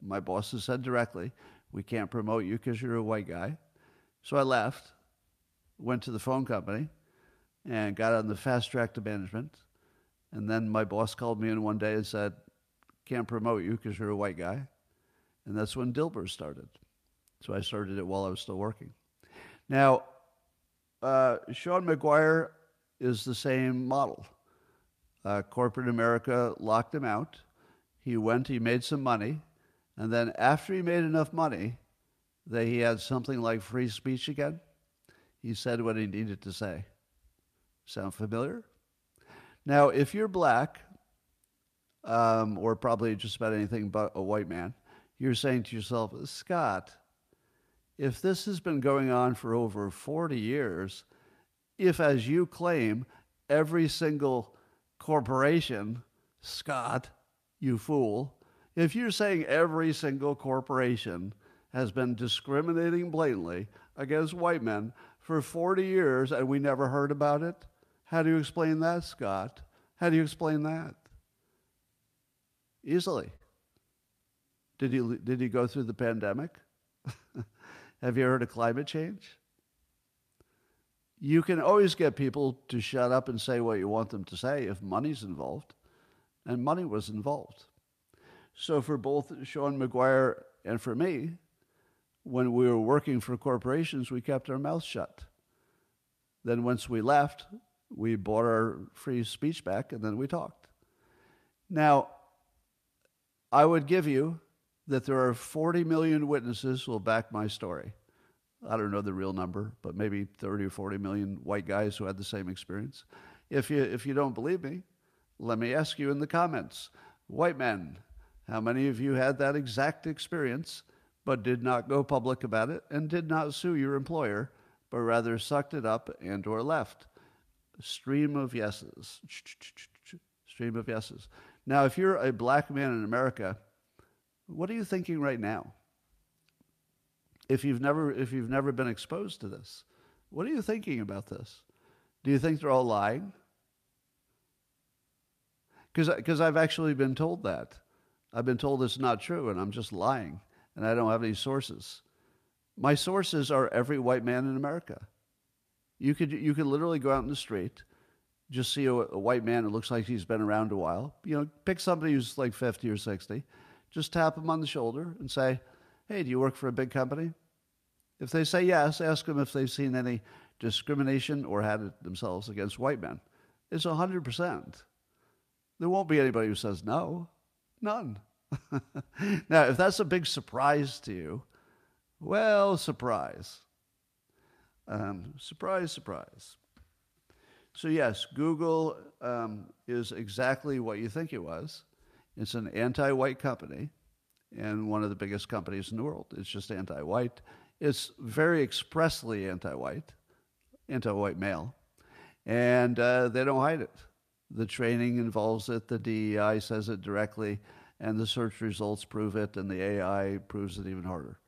My bosses said directly, we can't promote you because you're a white guy. So I left, went to the phone company, and got on the fast track to management. And then my boss called me in one day and said, Can't promote you because you're a white guy. And that's when Dilbert started. So I started it while I was still working. Now, uh, Shaun Maguire is the same model. Uh, corporate America locked him out. He went, he made some money, and then after he made enough money that he had something like free speech again, he said what he needed to say. Sound familiar? Now, if you're black, um, or probably just about anything but a white man, you're saying to yourself, Scott, if this has been going on for over 40 years, if, as you claim, every single corporation, Scott, you fool, if you're saying every single corporation has been discriminating blatantly against white men for 40 years and we never heard about it, how do you explain that, Scott? How do you explain that? Easily. Did he, did he go through the pandemic? Have you heard of climate change? You can always get people to shut up and say what you want them to say if money's involved. And money was involved. So for both Shaun Maguire and for me, when we were working for corporations, we kept our mouths shut. Then once we left, we bought our free speech back and then we talked. Now, I would give you that there are 40 million witnesses who will back my story. I don't know the real number, but maybe 30 or 40 million white guys who had the same experience. If you, if you don't believe me, let me ask you in the comments white men, how many of you had that exact experience but did not go public about it and did not sue your employer, but rather sucked it up and or left? Stream of yeses. Stream of yeses. Now, if you're a black man in America, what are you thinking right now? If you've never, if you've never been exposed to this, what are you thinking about this? Do you think they're all lying? Because I've actually been told that. I've been told it's not true and I'm just lying and I don't have any sources. My sources are every white man in America. You could, you could literally go out in the street, just see a, a white man that looks like he's been around a while. You know, pick somebody who's like 50 or 60 just tap them on the shoulder and say, Hey, do you work for a big company? If they say yes, ask them if they've seen any discrimination or had it themselves against white men. It's 100%. There won't be anybody who says no. None. now, if that's a big surprise to you, well, surprise. Um, surprise, surprise. So, yes, Google um, is exactly what you think it was. It's an anti white company and one of the biggest companies in the world. It's just anti white. It's very expressly anti white, anti white male, and uh, they don't hide it. The training involves it, the DEI says it directly, and the search results prove it, and the AI proves it even harder.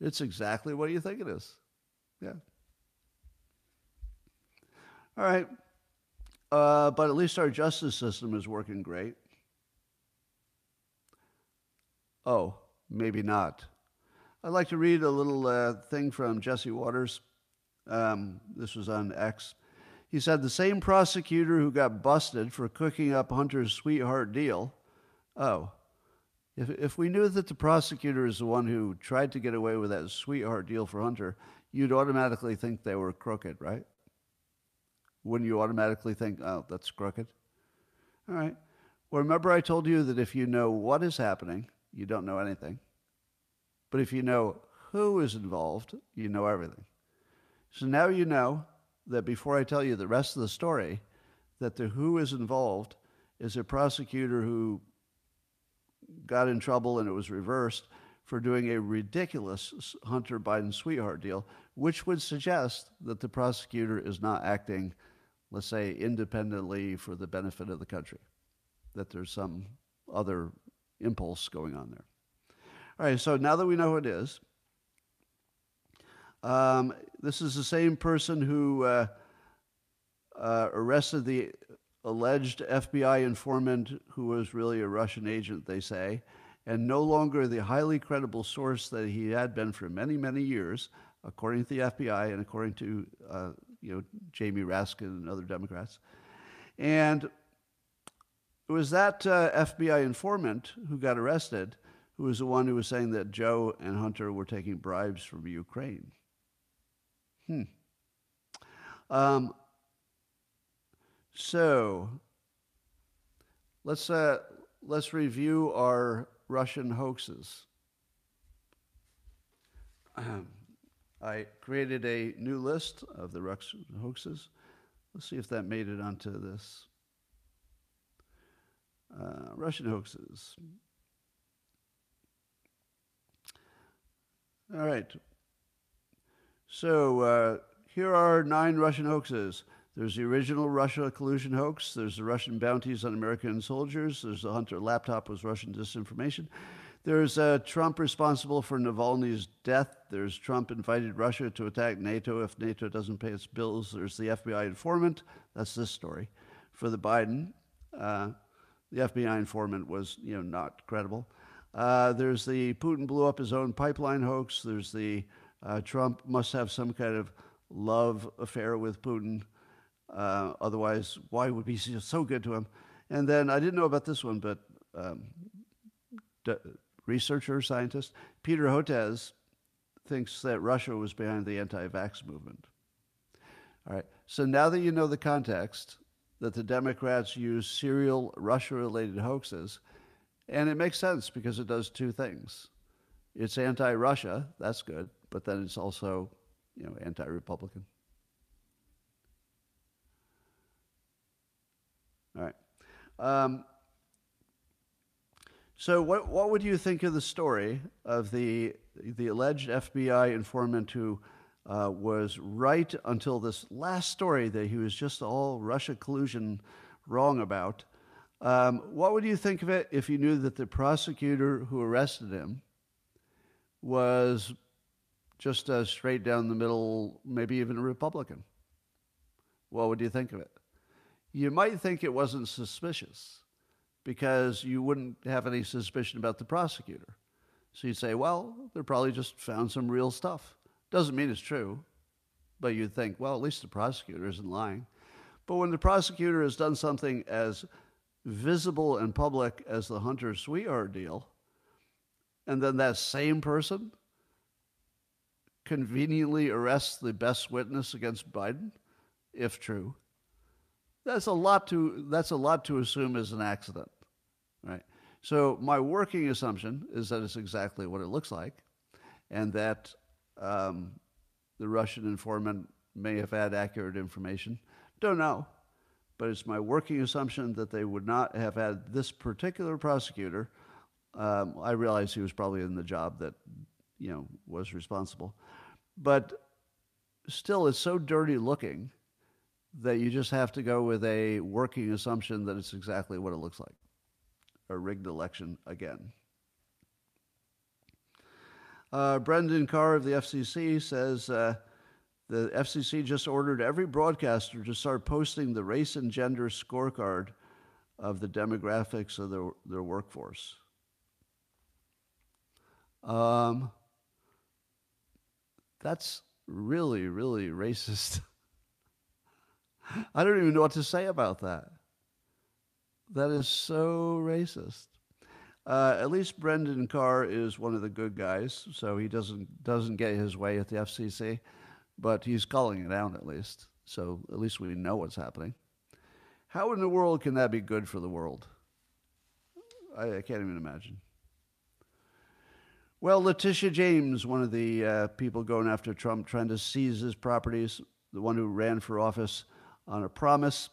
It's exactly what you think it is. Yeah. All right. Uh, but at least our justice system is working great. Oh, maybe not. I'd like to read a little uh, thing from Jesse Watters. Um, this was on X. He said the same prosecutor who got busted for cooking up Hunter's sweetheart deal. Oh, if, if we knew that the prosecutor is the one who tried to get away with that sweetheart deal for Hunter, you'd automatically think they were crooked, right? Wouldn't you automatically think, oh, that's crooked? All right. Well, remember I told you that if you know what is happening, you don't know anything. But if you know who is involved, you know everything. So now you know that before I tell you the rest of the story, that the who is involved is a prosecutor who got in trouble and it was reversed for doing a ridiculous Hunter Biden sweetheart deal, which would suggest that the prosecutor is not acting, let's say, independently for the benefit of the country, that there's some other impulse going on there. All right, so now that we know who it is, um, this is the same person who uh, uh, arrested the alleged FBI informant who was really a Russian agent, they say, and no longer the highly credible source that he had been for many, many years, according to the FBI and according to uh, you know Jamie Raskin and other Democrats. And it was that uh, FBI informant who got arrested who was the one who was saying that Joe and Hunter were taking bribes from Ukraine. Hmm. Um, so let's uh, let's review our Russian hoaxes. I created a new list of the Russian hoaxes. Let's see if that made it onto this. Uh, Russian hoaxes. All right. So uh, here are nine Russian hoaxes. There's the original Russia collusion hoax. There's the Russian bounties on American soldiers. There's the Hunter laptop was Russian disinformation. There's uh, Trump responsible for Navalny's death. There's Trump invited Russia to attack NATO if NATO doesn't pay its bills. There's the FBI informant. That's this story. For the Biden, uh, the FBI informant was, you know, not credible. Uh, there's the Putin blew up his own pipeline hoax. There's the uh, Trump must have some kind of love affair with Putin. Uh, otherwise, why would he be so good to him? And then I didn't know about this one, but um, d- researcher, scientist, Peter Hotez thinks that Russia was behind the anti vax movement. All right. So now that you know the context, that the Democrats use serial Russia related hoaxes, and it makes sense because it does two things. It's anti Russia, that's good, but then it's also, you know, anti Republican. All right. Um, so, what, what would you think of the story of the, the alleged FBI informant who uh, was right until this last story that he was just all Russia collusion wrong about? Um, what would you think of it if you knew that the prosecutor who arrested him was just a straight down the middle, maybe even a Republican? What would you think of it? You might think it wasn't suspicious because you wouldn't have any suspicion about the prosecutor. So you'd say, well, they probably just found some real stuff. Doesn't mean it's true, but you'd think, well, at least the prosecutor isn't lying. But when the prosecutor has done something as visible and public as the Hunter sweetheart deal, and then that same person conveniently arrest the best witness against Biden, if true, that's a lot to that's a lot to assume is an accident, right? So my working assumption is that it's exactly what it looks like, and that um, the Russian informant may have had accurate information. Don't know but it's my working assumption that they would not have had this particular prosecutor. Um, I realize he was probably in the job that, you know, was responsible, but still, it's so dirty looking that you just have to go with a working assumption that it's exactly what it looks like a rigged election again. Uh, Brendan Carr of the FCC says uh, the FCC just ordered every broadcaster to start posting the race and gender scorecard of the demographics of their, their workforce. Um, that's really, really racist. I don't even know what to say about that. That is so racist. Uh, at least Brendan Carr is one of the good guys, so he doesn't doesn't get his way at the FCC but he's calling it out at least. So at least we know what's happening. How in the world can that be good for the world? I, I can't even imagine. Well, Letitia James, one of the uh, people going after Trump, trying to seize his properties, the one who ran for office on a promise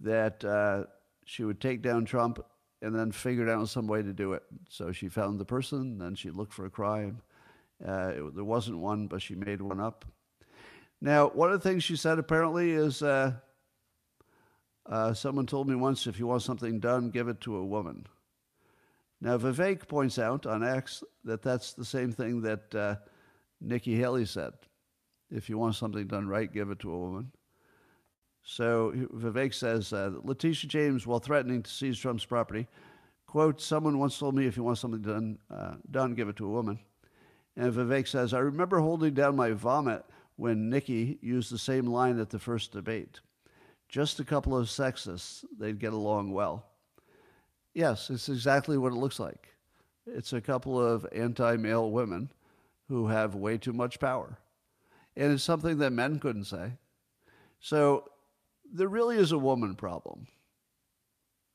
that uh, she would take down Trump and then figured out some way to do it. So she found the person, then she looked for a crime. Uh, it, there wasn't one, but she made one up. Now, one of the things she said apparently is uh, uh, someone told me once if you want something done, give it to a woman. Now, Vivek points out on X that that's the same thing that uh, Nikki Haley said. If you want something done right, give it to a woman. So Vivek says uh, Letitia James, while threatening to seize Trump's property, quote, someone once told me if you want something done, uh, done, give it to a woman. And Vivek says, I remember holding down my vomit when Nikki used the same line at the first debate. Just a couple of sexists, they'd get along well. Yes, it's exactly what it looks like. It's a couple of anti male women who have way too much power. And it's something that men couldn't say. So there really is a woman problem.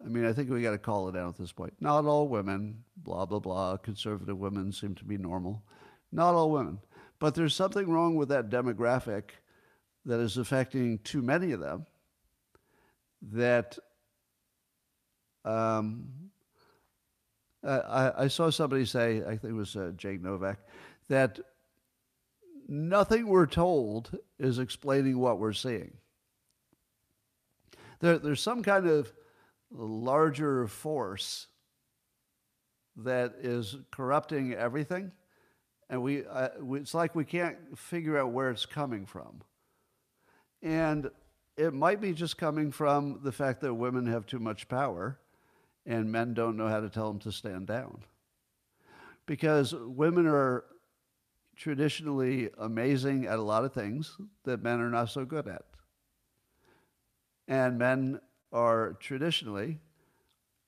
I mean, I think we got to call it out at this point. Not all women, blah, blah, blah. Conservative women seem to be normal. Not all women. But there's something wrong with that demographic that is affecting too many of them that um, I, I, saw somebody say, I think it was uh, Jake Novak, that nothing we're told is explaining what we're seeing. There, there's some kind of larger force that is corrupting everything, and we, uh, we, it's like we can't figure out where it's coming from. And it might be just coming from the fact that women have too much power and men don't know how to tell them to stand down. Because women are traditionally amazing at a lot of things that men are not so good at. And men are traditionally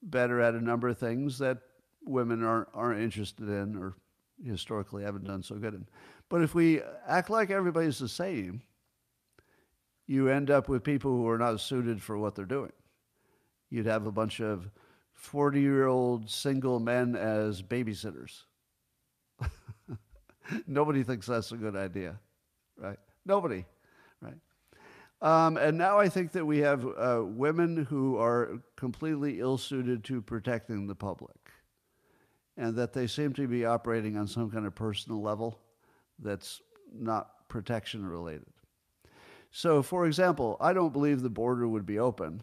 better at a number of things that women aren't, aren't interested in or historically haven't done so good in. But if we act like everybody's the same, you end up with people who are not suited for what they're doing. You'd have a bunch of 40 year old single men as babysitters. Nobody thinks that's a good idea, right? Nobody, right? Um, and now I think that we have uh, women who are completely ill suited to protecting the public, and that they seem to be operating on some kind of personal level that's not protection related. So, for example, I don't believe the border would be open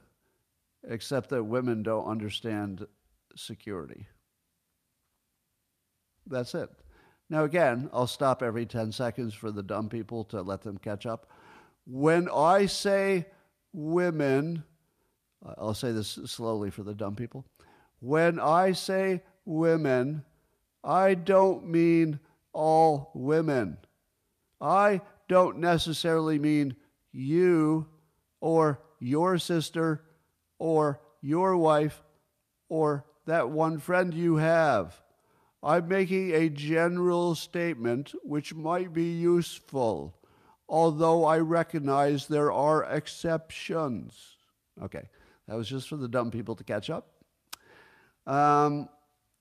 except that women don't understand security. That's it. Now, again, I'll stop every 10 seconds for the dumb people to let them catch up. When I say women, I'll say this slowly for the dumb people. When I say women, I don't mean all women. I don't necessarily mean you or your sister or your wife or that one friend you have. I'm making a general statement which might be useful although I recognize there are exceptions. Okay, that was just for the dumb people to catch up. Um,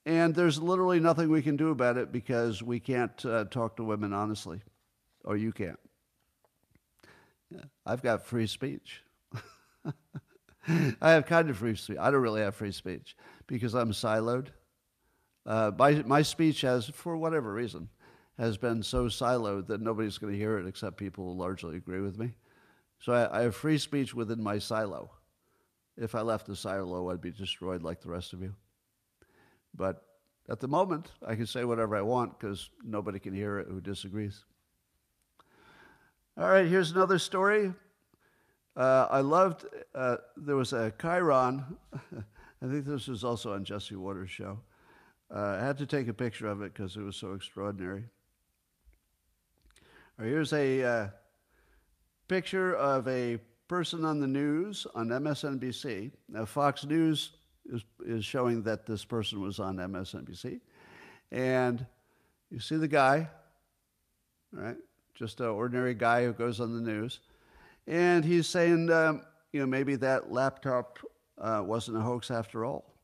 and there's literally nothing we can do about it because we can't uh, talk to women honestly, or you can't. I've got free speech. I have kind of free speech. I don't really have free speech because I'm siloed. Uh, my, my speech has, for whatever reason, has been so siloed that nobody's going to hear it except people who largely agree with me. So I, I have free speech within my silo. If I left the silo, I'd be destroyed like the rest of you. But at the moment, I can say whatever I want because nobody can hear it who disagrees. All right, here's another story. Uh, I loved, uh, there was a chyron. I think this was also on Jesse Watters' show. Uh, I had to take a picture of it because it was so extraordinary. Here's a uh, picture of a person on the news on MSNBC. Now, Fox News is, is showing that this person was on MSNBC. And you see the guy, right? Just an ordinary guy who goes on the news. And he's saying, um, you know, maybe that laptop uh, wasn't a hoax after all.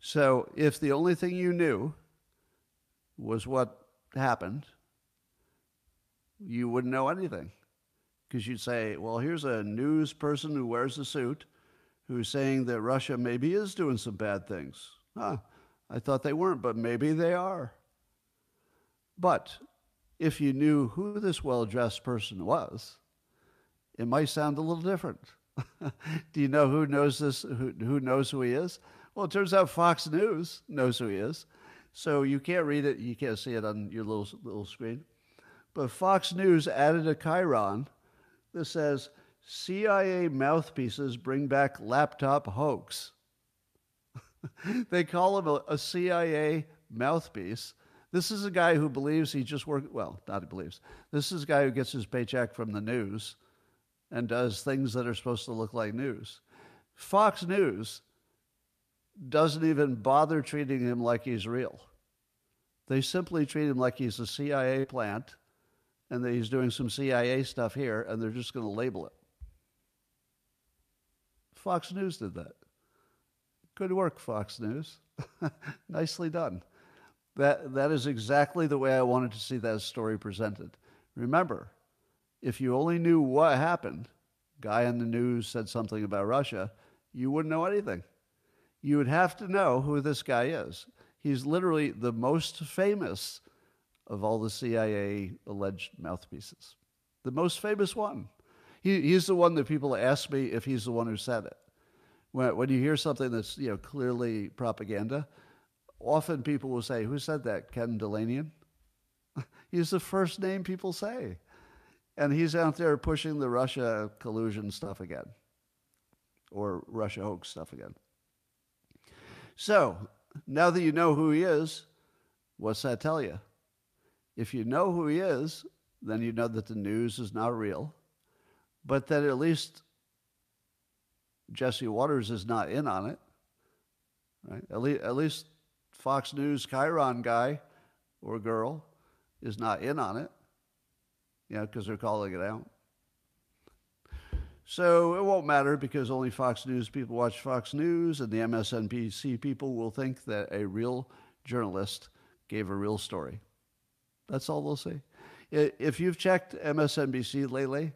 So if the only thing you knew was what happened, you wouldn't know anything. Because you'd say, well, here's a news person who wears a suit, who's saying that Russia maybe is doing some bad things. Huh, I thought they weren't, but maybe they are. But if you knew who this well dressed person was, it might sound a little different. Do you know who knows this? Who, who knows who he is? Well, it turns out Fox News knows who he is. So you can't read it, you can't see it on your little, little screen. But Fox News added a chyron that says CIA mouthpieces bring back laptop hoax. they call him a, a, CIA mouthpiece. This is a guy who believes he just worked, well, not he believes. This is a guy who gets his paycheck from the news and does things that are supposed to look like news. Fox News doesn't even bother treating him like he's real. They simply treat him like he's a CIA plant and that he's doing some CIA stuff here, and they're just going to label it. Fox News did that. Good work, Fox News. Nicely done. That, that is exactly the way I wanted to see that story presented. Remember, if you only knew what happened, guy on the news said something about Russia, you wouldn't know anything. You would have to know who this guy is. He's literally the most famous of all the CIA alleged mouthpieces, the most famous one. He, he's the one that people ask me if he's the one who said it. When, when you hear something that's you know clearly propaganda, often people will say, "Who said that? Ken Dilanian." he's the first name people say. And he's out there pushing the Russia collusion stuff again, or Russia hoax stuff again. So, now that you know who he is, what's that tell you? If you know who he is, then you know that the news is not real, but that at least Jesse Watters is not in on it. Right? At, least, at least Fox News chyron guy or girl is not in on it you know, because they're calling it out. So it won't matter because only Fox News people watch Fox News, and the MSNBC people will think that a real journalist gave a real story. That's all they'll say. If you've checked MSNBC lately,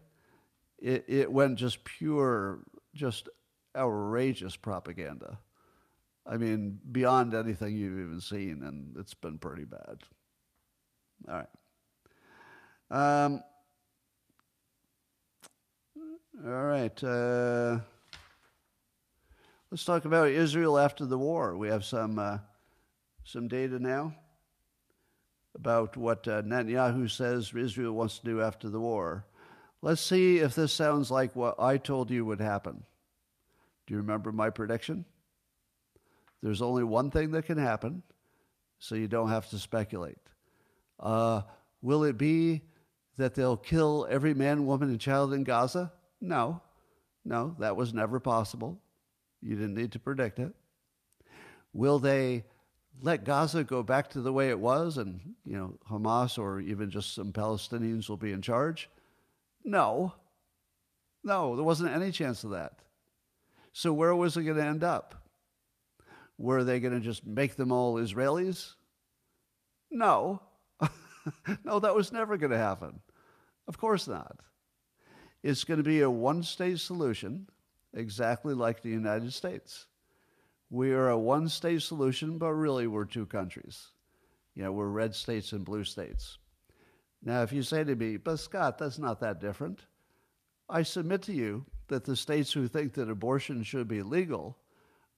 it, it went just pure, just outrageous propaganda. I mean, beyond anything you've even seen, and it's been pretty bad. All right. Um, all right. Uh, let's talk about Israel after the war. We have some uh, some data now about what uh, Netanyahu says Israel wants to do after the war. Let's see if this sounds like what I told you would happen. Do you remember my prediction? There's only one thing that can happen, so you don't have to speculate. Uh, will it be that they'll kill every man, woman, and child in Gaza? No, no, that was never possible. You didn't need to predict it. Will they let Gaza go back to the way it was and, you know, Hamas or even just some Palestinians will be in charge? No. No, there wasn't any chance of that. So where was it going to end up? Were they going to just make them all Israelis? No. no, that was never going to happen. Of course not. It's going to be a one state solution, exactly like the United States. We are a one state solution, but really we're two countries. You know, we're red states and blue states. Now, if you say to me, but Scott, that's not that different, I submit to you that the states who think that abortion should be legal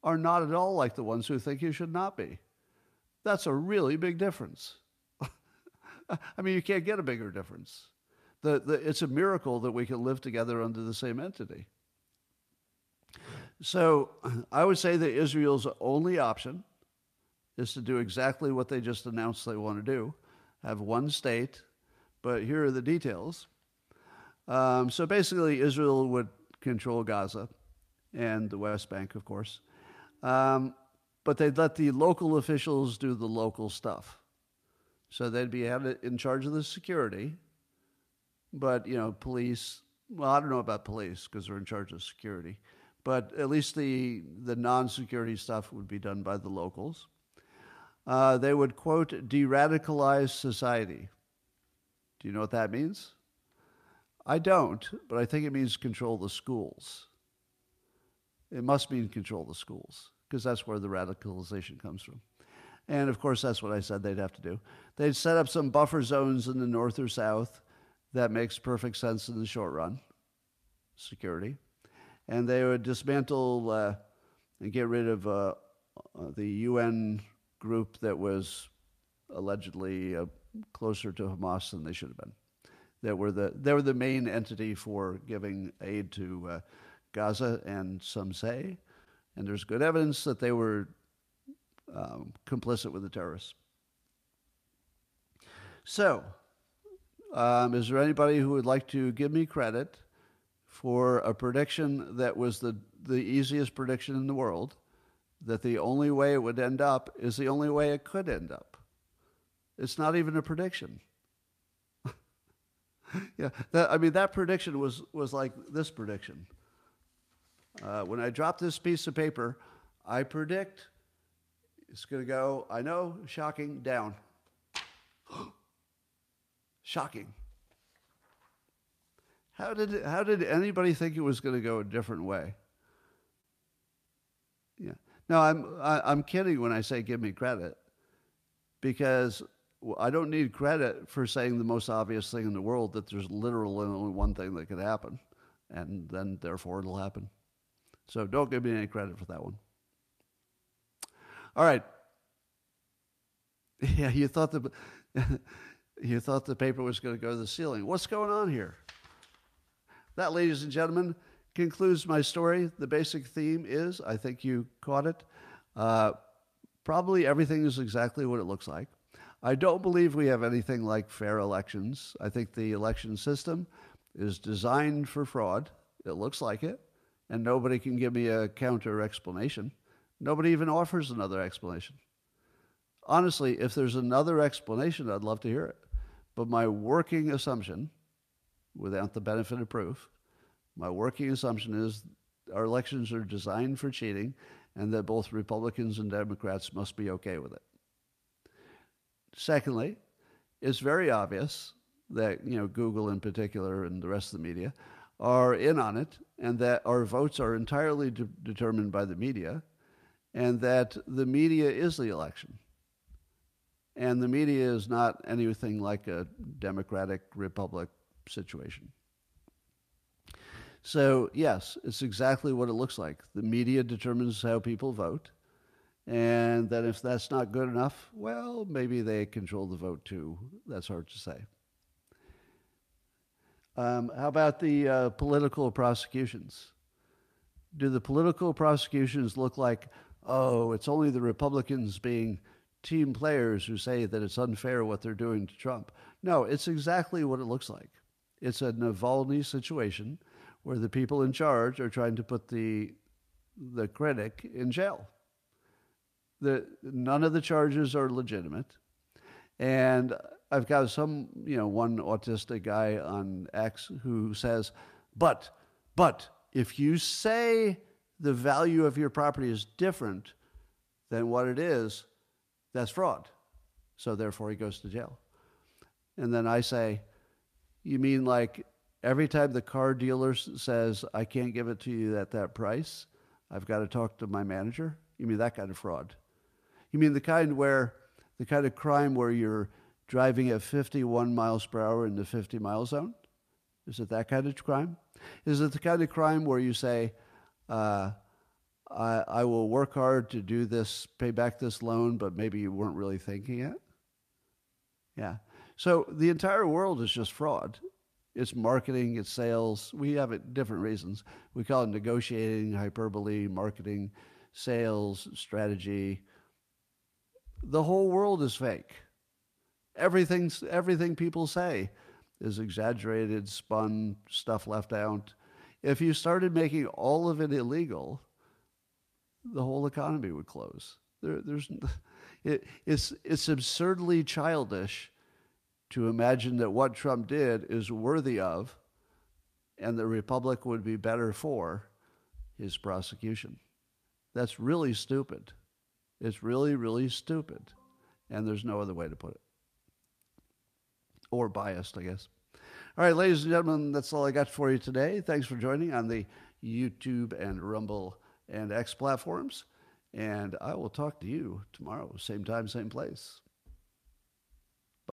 are not at all like the ones who think you should not be. That's a really big difference. I mean, you can't get a bigger difference. The, the, it's a miracle that we can live together under the same entity. So I would say that Israel's only option is to do exactly what they just announced they want to do have one state, but here are the details. Um, so basically, Israel would control Gaza and the West Bank, of course. Um, but they'd let the local officials do the local stuff. So they'd be in charge of the security, but, you know, police, well, I don't know about police because they're in charge of security, but at least the, the non security stuff would be done by the locals. Uh, they would, quote, de radicalize society. Do you know what that means? I don't, but I think it means control the schools. It must mean control of the schools because that's where the radicalization comes from. And of course, that's what I said they'd have to do. They'd set up some buffer zones in the north or south. That makes perfect sense in the short run, security. And they would dismantle uh, and get rid of uh, uh the UN group that was allegedly uh, closer to Hamas than they should have been. That were the they were the main entity for giving aid to uh, Gaza, and some say, and there's good evidence that they were um, complicit with the terrorists. So, um, is there anybody who would like to give me credit for a prediction that was the, the easiest prediction in the world? That the only way it would end up is the only way it could end up. It's not even a prediction. yeah, that, I mean, that prediction was, was like this prediction. Uh, when I drop this piece of paper, I predict it's going to go, I know, shocking, down. shocking. How did, how did anybody think it was going to go a different way? Yeah. No, I'm, I, am i am kidding when I say give me credit because I don't need credit for saying the most obvious thing in the world that there's literally only one thing that could happen, and then therefore it'll happen. So don't give me any credit for that one. All right. Yeah, you thought the you thought the paper was going to go to the ceiling. What's going on here? That, ladies and gentlemen, concludes my story. The basic theme is, I think you caught it. Uh, probably everything is exactly what it looks like. I don't believe we have anything like fair elections. I think the election system is designed for fraud. It looks like it, and nobody can give me a counter explanation. Nobody even offers another explanation. Honestly, if there's another explanation, I'd love to hear it. But my working assumption, without the benefit of proof, my working assumption is our elections are designed for cheating and that both Republicans and Democrats must be okay with it. Secondly, it's very obvious that you know Google in particular and the rest of the media are in on it, and that our votes are entirely de- determined by the media, and that the media is the election. And the media is not anything like a democratic republic situation. So, yes, it's exactly what it looks like. The media determines how people vote. And then, if that's not good enough, well, maybe they control the vote too. That's hard to say. Um, how about the uh, political prosecutions? Do the political prosecutions look like oh, it's only the Republicans being team players who say that it's unfair what they're doing to Trump. No, it's exactly what it looks like. It's a Navalny situation where the people in charge are trying to put the the critic in jail. The, none of the charges are legitimate. And I've got some, you know, one autistic guy on X who says, but, but if you say the value of your property is different than what it is, that's fraud. So therefore, he goes to jail. And then I say, You mean like every time the car dealer says, I can't give it to you at that price, I've got to talk to my manager? You mean that kind of fraud? You mean the kind where, the kind of crime where you're driving at 51 miles per hour in the 50 mile zone? Is it that kind of crime? Is it the kind of crime where you say, uh, I, I will work hard to do this, pay back this loan, but maybe you weren't really thinking it. Yeah. So the entire world is just fraud. It's marketing, it's sales. We have it different reasons. We call it negotiating, hyperbole, marketing, sales, strategy. The whole world is fake. Everything's, everything people say is exaggerated, spun, stuff left out. If you started making all of it illegal, the whole economy would close. There, there's, it, it's, it's absurdly childish to imagine that what Trump did is worthy of and the Republic would be better for his prosecution. That's really stupid. It's really, really stupid. And there's no other way to put it. Or biased, I guess. All right, ladies and gentlemen, that's all I got for you today. Thanks for joining on the YouTube and Rumble and X platforms. And I will talk to you tomorrow, same time, same place.